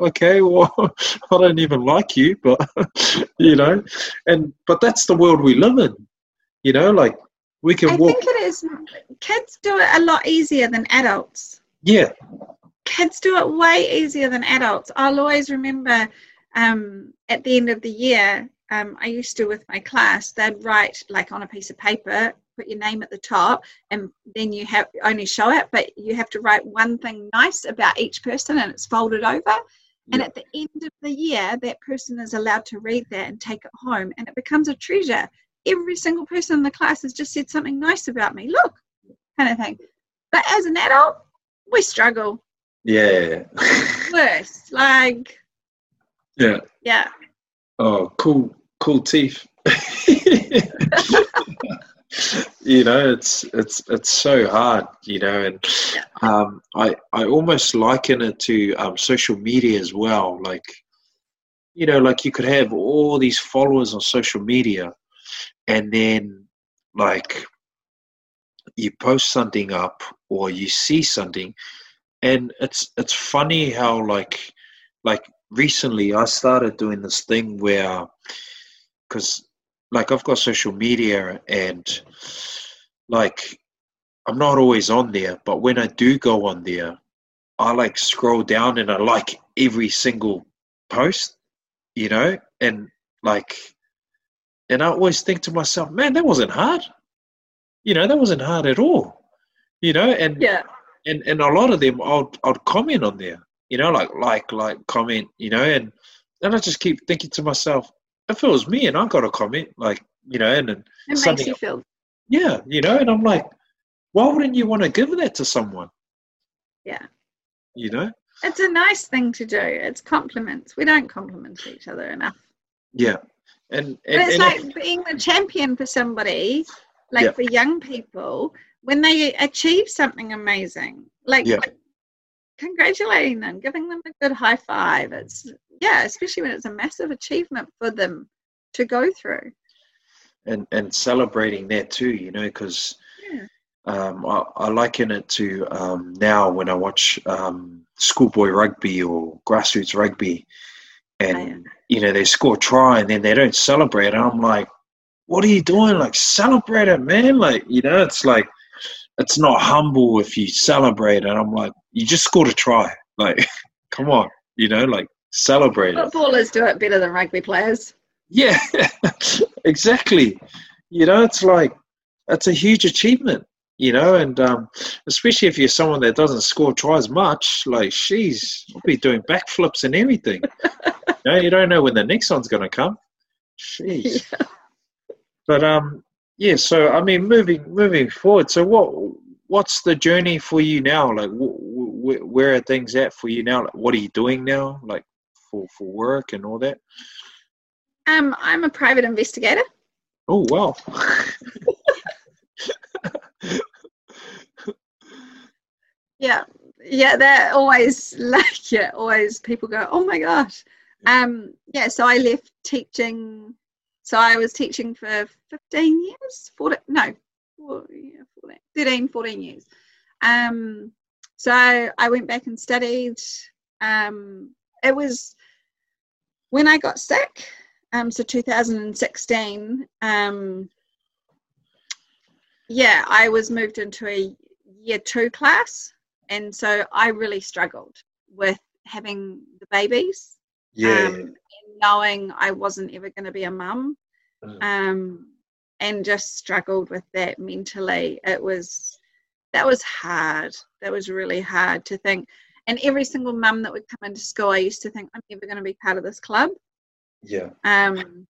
Speaker 1: okay well i don't even like you but you know and but that's the world we live in you know like we can
Speaker 2: I
Speaker 1: walk
Speaker 2: think it is. Kids do it a lot easier than adults.
Speaker 1: yeah
Speaker 2: Kids do it way easier than adults. I'll always remember um, at the end of the year, um, I used to with my class, they'd write like on a piece of paper, put your name at the top, and then you have only show it, but you have to write one thing nice about each person and it's folded over. And
Speaker 1: Yeah.
Speaker 2: at the end of the year, that person is allowed to read that and take it home, and it becomes a treasure. Every single person in the class has just said something nice about me. Look, kind of thing. But as an adult, we struggle
Speaker 1: yeah
Speaker 2: worse. Like,
Speaker 1: yeah
Speaker 2: yeah,
Speaker 1: Oh, cool, cool teeth. you know, it's it's it's so hard, you know, and um, I I almost liken it to um, social media as well. Like, you know, like you could have all these followers on social media, and then like you post something up or you see something, and it's it's funny how like like recently I started doing this thing where, because like I've got social media and like I'm not always on there, but when I do go on there, I like scroll down and I like every single post, you know, and like, and I always think to myself, man, that wasn't hard, you know, that wasn't hard at all, you know, and
Speaker 2: yeah,
Speaker 1: and and a lot of them I'll I'd comment on there, you know, like like like comment, you know, and then I just keep thinking to myself, if it was me and I got a comment, like you know, and, and
Speaker 2: it makes
Speaker 1: something-
Speaker 2: you feel.
Speaker 1: yeah, you know, and I'm like, why wouldn't you want to give that to someone?
Speaker 2: Yeah.
Speaker 1: You know,
Speaker 2: It's a nice thing to do. It's compliments. We don't compliment each other enough.
Speaker 1: yeah, and
Speaker 2: But
Speaker 1: and,
Speaker 2: it's
Speaker 1: and
Speaker 2: like
Speaker 1: it-
Speaker 2: being the champion for somebody, like
Speaker 1: Yeah.
Speaker 2: for young people, when they achieve something amazing, like
Speaker 1: Yeah.
Speaker 2: Congratulating them, giving them a good high five. It's yeah, especially when it's a massive achievement for them to go through.
Speaker 1: and and celebrating that too, you know, because
Speaker 2: Yeah.
Speaker 1: um, I, I liken it to um, now when I watch um, schoolboy rugby or grassroots rugby, and
Speaker 2: Oh, yeah.
Speaker 1: you know they score a try and then they don't celebrate, and I'm like, what are you doing? Like celebrate it, man! Like you know, it's like it's not humble if you celebrate, and I'm like, you just scored a try, like come on, you know, like celebrate it.
Speaker 2: Footballers do it better than rugby players.
Speaker 1: Yeah, exactly. You know, it's like it's a huge achievement. You know, and um, especially if you're someone that doesn't score tries much, like, she's will be doing backflips and everything. you, know, you don't know when the next one's going to come. Jeez. But um, yeah. So I mean, moving moving forward. So what what's the journey for you now? Like, wh- wh- where are things at for you now? Like, what are you doing now? Like for for work and all that.
Speaker 2: Um, I'm a private investigator.
Speaker 1: Oh wow.
Speaker 2: Yeah, yeah, they're always like yeah, always people go, oh my gosh. Um, yeah, so I left teaching. So I was teaching for 15 years, 14, no, yeah, 14, 13, 14 years. Um, so I went back and studied. Um, it was when I got sick, um, so 2016. Um, yeah, I was moved into a year two class, and so I really struggled with having the babies.
Speaker 1: Yeah.
Speaker 2: Um, and knowing I wasn't ever going to be a mum,
Speaker 1: Mm.
Speaker 2: um, and just struggled with that mentally. It was that was hard. That was really hard to think. And every single mum that would come into school, I used to think I'm never going to be part of this club.
Speaker 1: yeah.
Speaker 2: Um,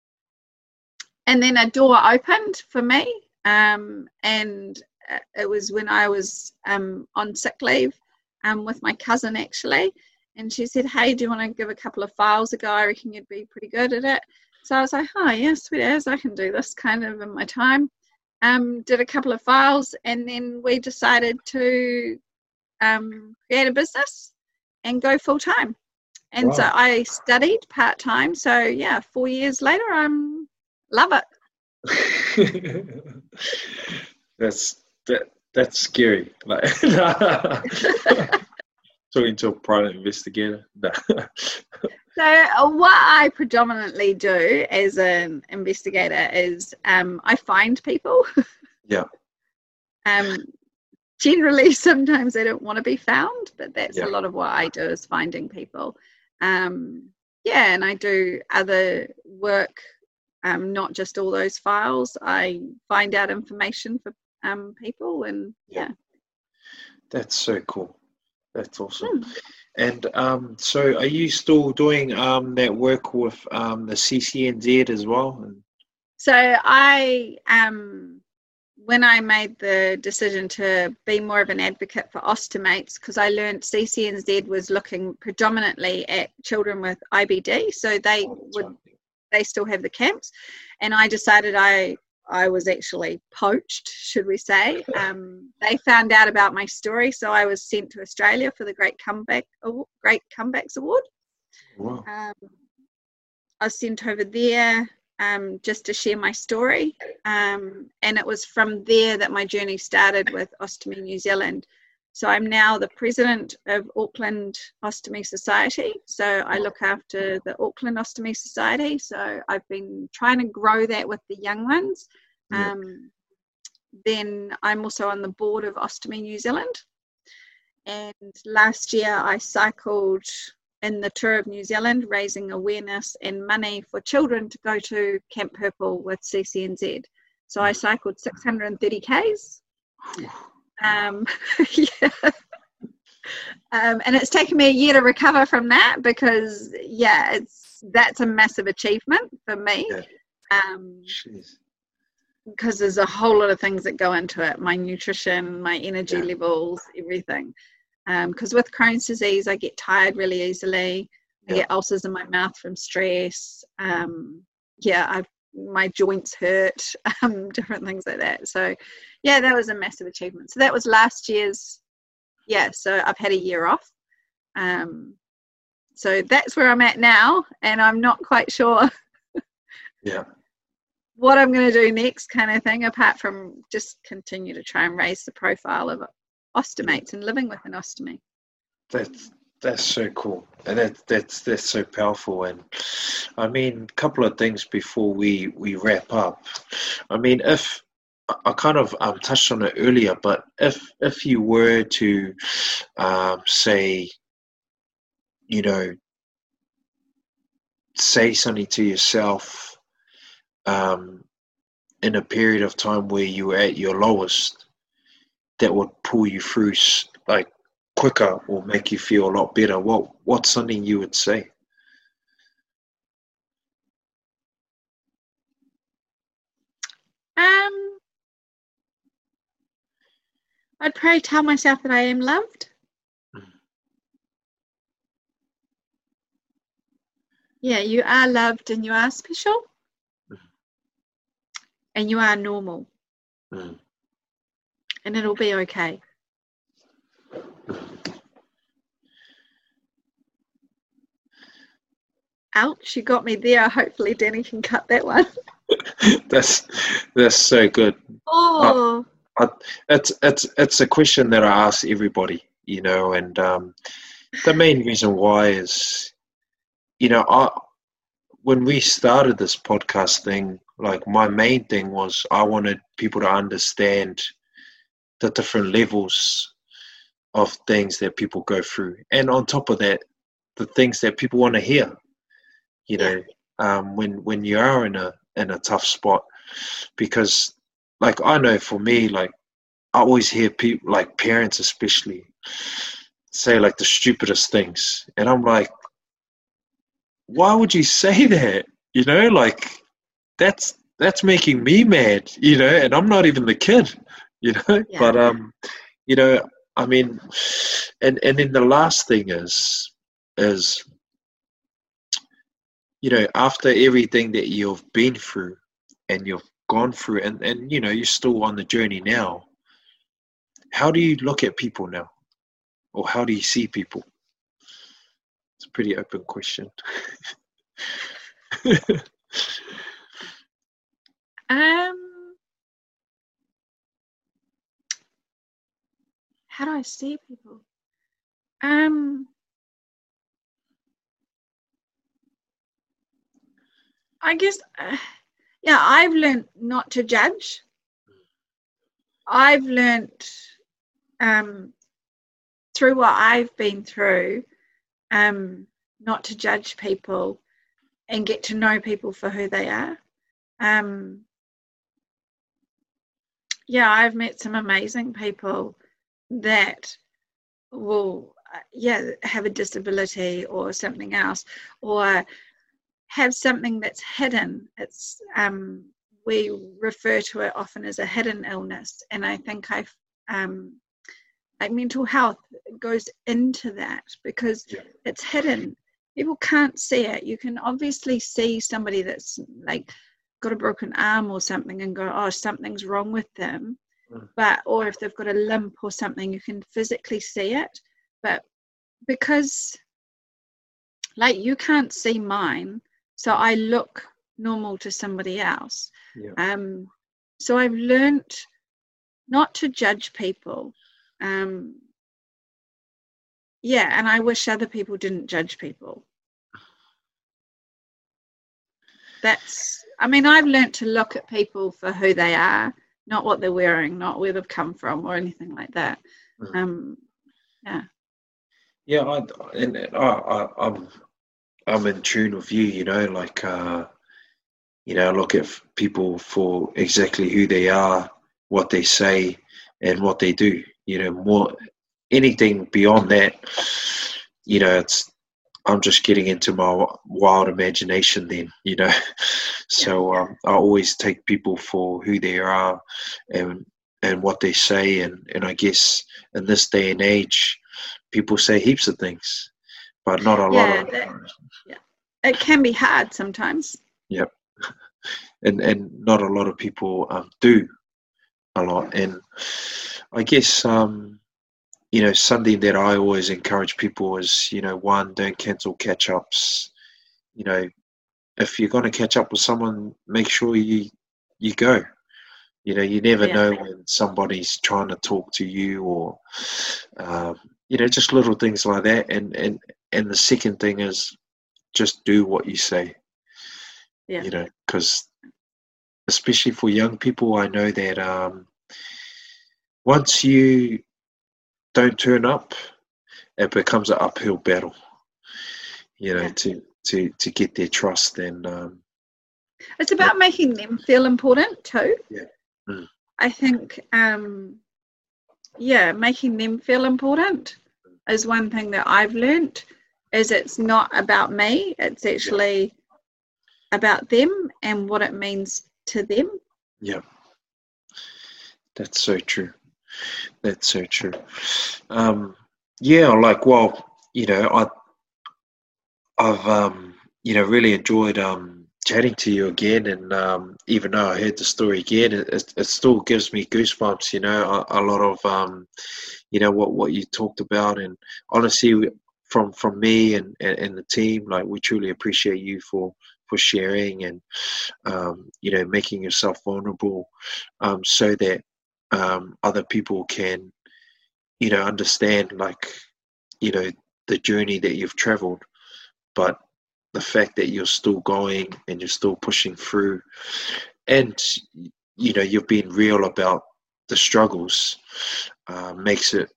Speaker 2: and then a door opened for me, um, and uh, it was when I was um, on sick leave um, with my cousin actually, and she said, "Hey, do you want to give a couple of files a go? I reckon you'd be pretty good at it." So I was like, "Oh yeah, sweet as I can do this kind of in my time." Um, did a couple of files, and then we decided to um, create a business and go full time. And so I studied part time. So yeah, four years later, I'm love it.
Speaker 1: that's that that's scary. Like talking to a private investigator. No.
Speaker 2: So uh, what I predominantly do as an investigator is um, I find people.
Speaker 1: Yeah.
Speaker 2: um, generally, sometimes they don't want to be found, but that's
Speaker 1: Yeah.
Speaker 2: a lot of what I do is finding people. Um, yeah, and I do other work, um, not just all those files. I find out information for um, people, and yeah.
Speaker 1: That's so cool. That's awesome. And um, so, are you still doing um, that work with um, the CCNZ as well?
Speaker 2: So I um when I made the decision to be more of an advocate for ostomates, because I learned CCNZ was looking predominantly at children with IBD, so they
Speaker 1: oh,
Speaker 2: would
Speaker 1: right.
Speaker 2: they still have the camps, and I decided I I was actually poached, should we say? Um, they found out about my story, so I was sent to Australia for the Great Comeback Great Comebacks Award.
Speaker 1: Wow.
Speaker 2: Um, I was sent over there um, just to share my story. Um, and it was from there that my journey started with Ostomy New Zealand. So I'm now the president of Auckland Ostomy Society. So I look after the Auckland Ostomy Society. So I've been trying to grow that with the young ones.
Speaker 1: Yeah.
Speaker 2: Um, then I'm also on the board of Ostomy New Zealand. And last year I cycled in the tour of New Zealand, raising awareness and money for children to go to Camp Purple with CCNZ. So I cycled 630 Ks. Um, yeah. Um, and it's taken me a year to recover from that because, yeah, it's that's a massive achievement for me.
Speaker 1: Yeah.
Speaker 2: Um, because there's a whole lot of things that go into it my nutrition my energy
Speaker 1: Yeah.
Speaker 2: levels everything because with crohn's disease i get tired really easily i get ulcers in my mouth from stress um, yeah i've my joints hurt um, different things like that so yeah that was a massive achievement so that was last year's yeah so i've had a year off um, so that's where i'm at now and i'm not quite sure
Speaker 1: Yeah.
Speaker 2: what I'm going to do next, kind of thing, apart from just continue to try and raise the profile of ostomates and living with an ostomy.
Speaker 1: That's that's so cool, and that that's that's so powerful. And I mean, a couple of things before we we wrap up. I mean, if I- kind of um, touched on it earlier, but if if you were to um, say, you know, say something to yourself um, in a period of time where you were at your lowest, that would pull you through like quicker or make you feel a lot better, what what's something you would say?
Speaker 2: Um, I'd probably tell myself that I am loved.
Speaker 1: Mm.
Speaker 2: Yeah, you are loved and you are special.
Speaker 1: Mhm.
Speaker 2: And you are normal.
Speaker 1: Mm.
Speaker 2: And it'll be okay. Ouch, you got me there. Hopefully, Danny can cut that one.
Speaker 1: that's that's so good.
Speaker 2: Oh,
Speaker 1: I, it's it's it's a question that I ask everybody, you know, and um, the main reason why is, you know, I when we started this podcast thing, like my main thing was I wanted people to understand the different levels of things that people go through, and on top of that, the things that people want to hear. You know, um, when when you are in a in a tough spot, because like I know for me, like I always hear people, like parents especially, say like the stupidest things, and I'm like, why would you say that? You know, like that's that's making me mad. You know, and I'm not even the kid. You know, yeah. but um, you know, I mean, and and then the last thing is is you know after everything that you've been through and you've gone through and and you know you're still on the journey now how do you look at people now? Or how do you see people? It's a pretty open question.
Speaker 2: Um how do i see people? Um I guess, uh, yeah, I've learned not to judge. I've learned um, through what I've been through um, not to judge people and get to know people for who they are. Um, yeah, I've met some amazing people that will, uh, yeah, have a disability or something else, or have something that's hidden. It's um, we refer to it often as a hidden illness, and I think I've um, like mental health goes into that because yeah. it's hidden. People can't see it. You can obviously see somebody that's like got a broken arm or something and go, oh, something's wrong with them. Mm. But or if they've got a limp or something, you can physically see it. But because like you can't see mine, so I look normal to somebody else. Yeah. Um, so I've learned not to judge people. Um, yeah, and I wish other people didn't judge people. That's, I mean, I've learned to look at people for who they are, not what they're wearing, not where they've come from, or anything like that. Mm. Um, yeah.
Speaker 1: Yeah, I, and I, I, I'm I'm in tune with you, you know, like, uh, you know, look at people for exactly who they are, what they say, and what they do. You know, more anything beyond that, you know, it's I'm just getting into my wild imagination. Then, you know, so um, I always take people for who they are and and what they say, and and I guess in this day and age, people say heaps of things but not a yeah, lot of
Speaker 2: that, yeah. It can be hard sometimes.
Speaker 1: Yep. And and not a lot of people um, do a lot. And i guess um you know something that i always encourage people is you know one don't cancel catch ups you know if you're going to catch up with someone make sure you you go. You know you never yeah. know when somebody's trying to talk to you or um, you know just little things like that and and and the second thing is just do what you say yeah. you know because especially for young people i know that um, once you don't turn up it becomes an uphill battle you know yeah. to to to get their trust and um,
Speaker 2: it's about yeah. making them feel important too
Speaker 1: yeah mm.
Speaker 2: i think um yeah making them feel important is one thing that i've learned is it's not about me it's actually about them and what it means to them.
Speaker 1: Yeah. That's so true. That's so true. Um yeah like well you know i i've um you know really enjoyed um chatting to you again and um even though i heard the story again it, it still gives me goosebumps you know a, a lot of um you know what what you talked about. And honestly from from me and, and, and the team, like we truly appreciate you for for sharing and um, you know making yourself vulnerable um, so that um, other people can you know understand like you know the journey that you've traveled. But the fact that you're still going and you're still pushing through. And you know you've been real about the struggles uh, makes it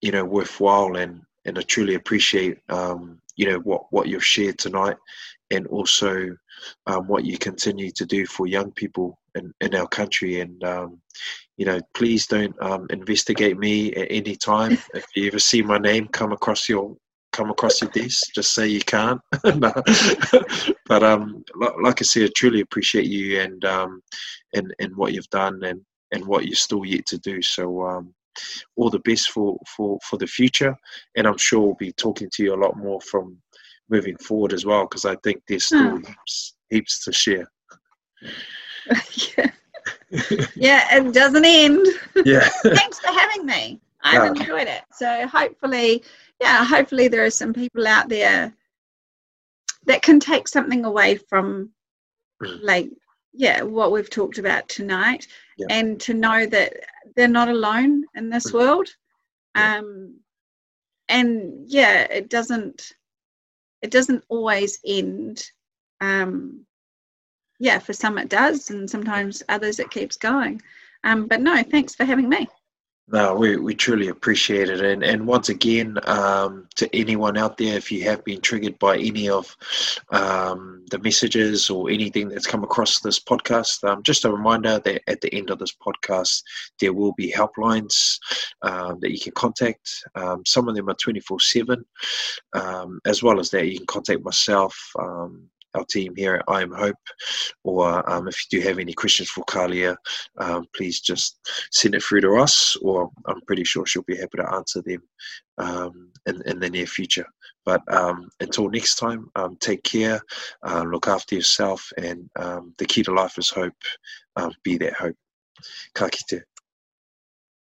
Speaker 1: you know worthwhile and and I truly appreciate um, you know what what you've shared tonight and also um, what you continue to do for young people in, in our country. And um, you know please don't um, investigate me at any time. If you ever see my name come across your come across your desk just say you can't. But um like i said I truly appreciate you and um and and what you've done and and what you're still yet to do. So um all the best for for for the future. And i'm sure we'll be talking to you a lot more from moving forward as well because i think there's still oh. heaps, heaps to share.
Speaker 2: Yeah. yeah it doesn't end.
Speaker 1: Yeah.
Speaker 2: Thanks for having me. I've enjoyed it. So hopefully yeah hopefully there are some people out there that can take something away from mm. like yeah what we've talked about tonight yeah. and to know that they're not alone in this mm. world yeah. um and yeah it doesn't it doesn't always end um yeah for some it does and sometimes others it keeps going um but no thanks for having me
Speaker 1: no, we, we truly appreciate it. And, and once again, um, to anyone out there, if you have been triggered by any of um, the messages or anything that's come across this podcast, um, just a reminder that at the end of this podcast, there will be helplines um, that you can contact. Um, some of them are 24 7. Um, as well as that, you can contact myself our team here at I Am Hope, or um, if you do have any questions for Kalia, um, please just send it through to us, or I'm pretty sure she'll be happy to answer them um, in, in the near future. But um, until next time, um, take care, uh, look after yourself, and um, the key to life is hope. be that hope. Ka kite.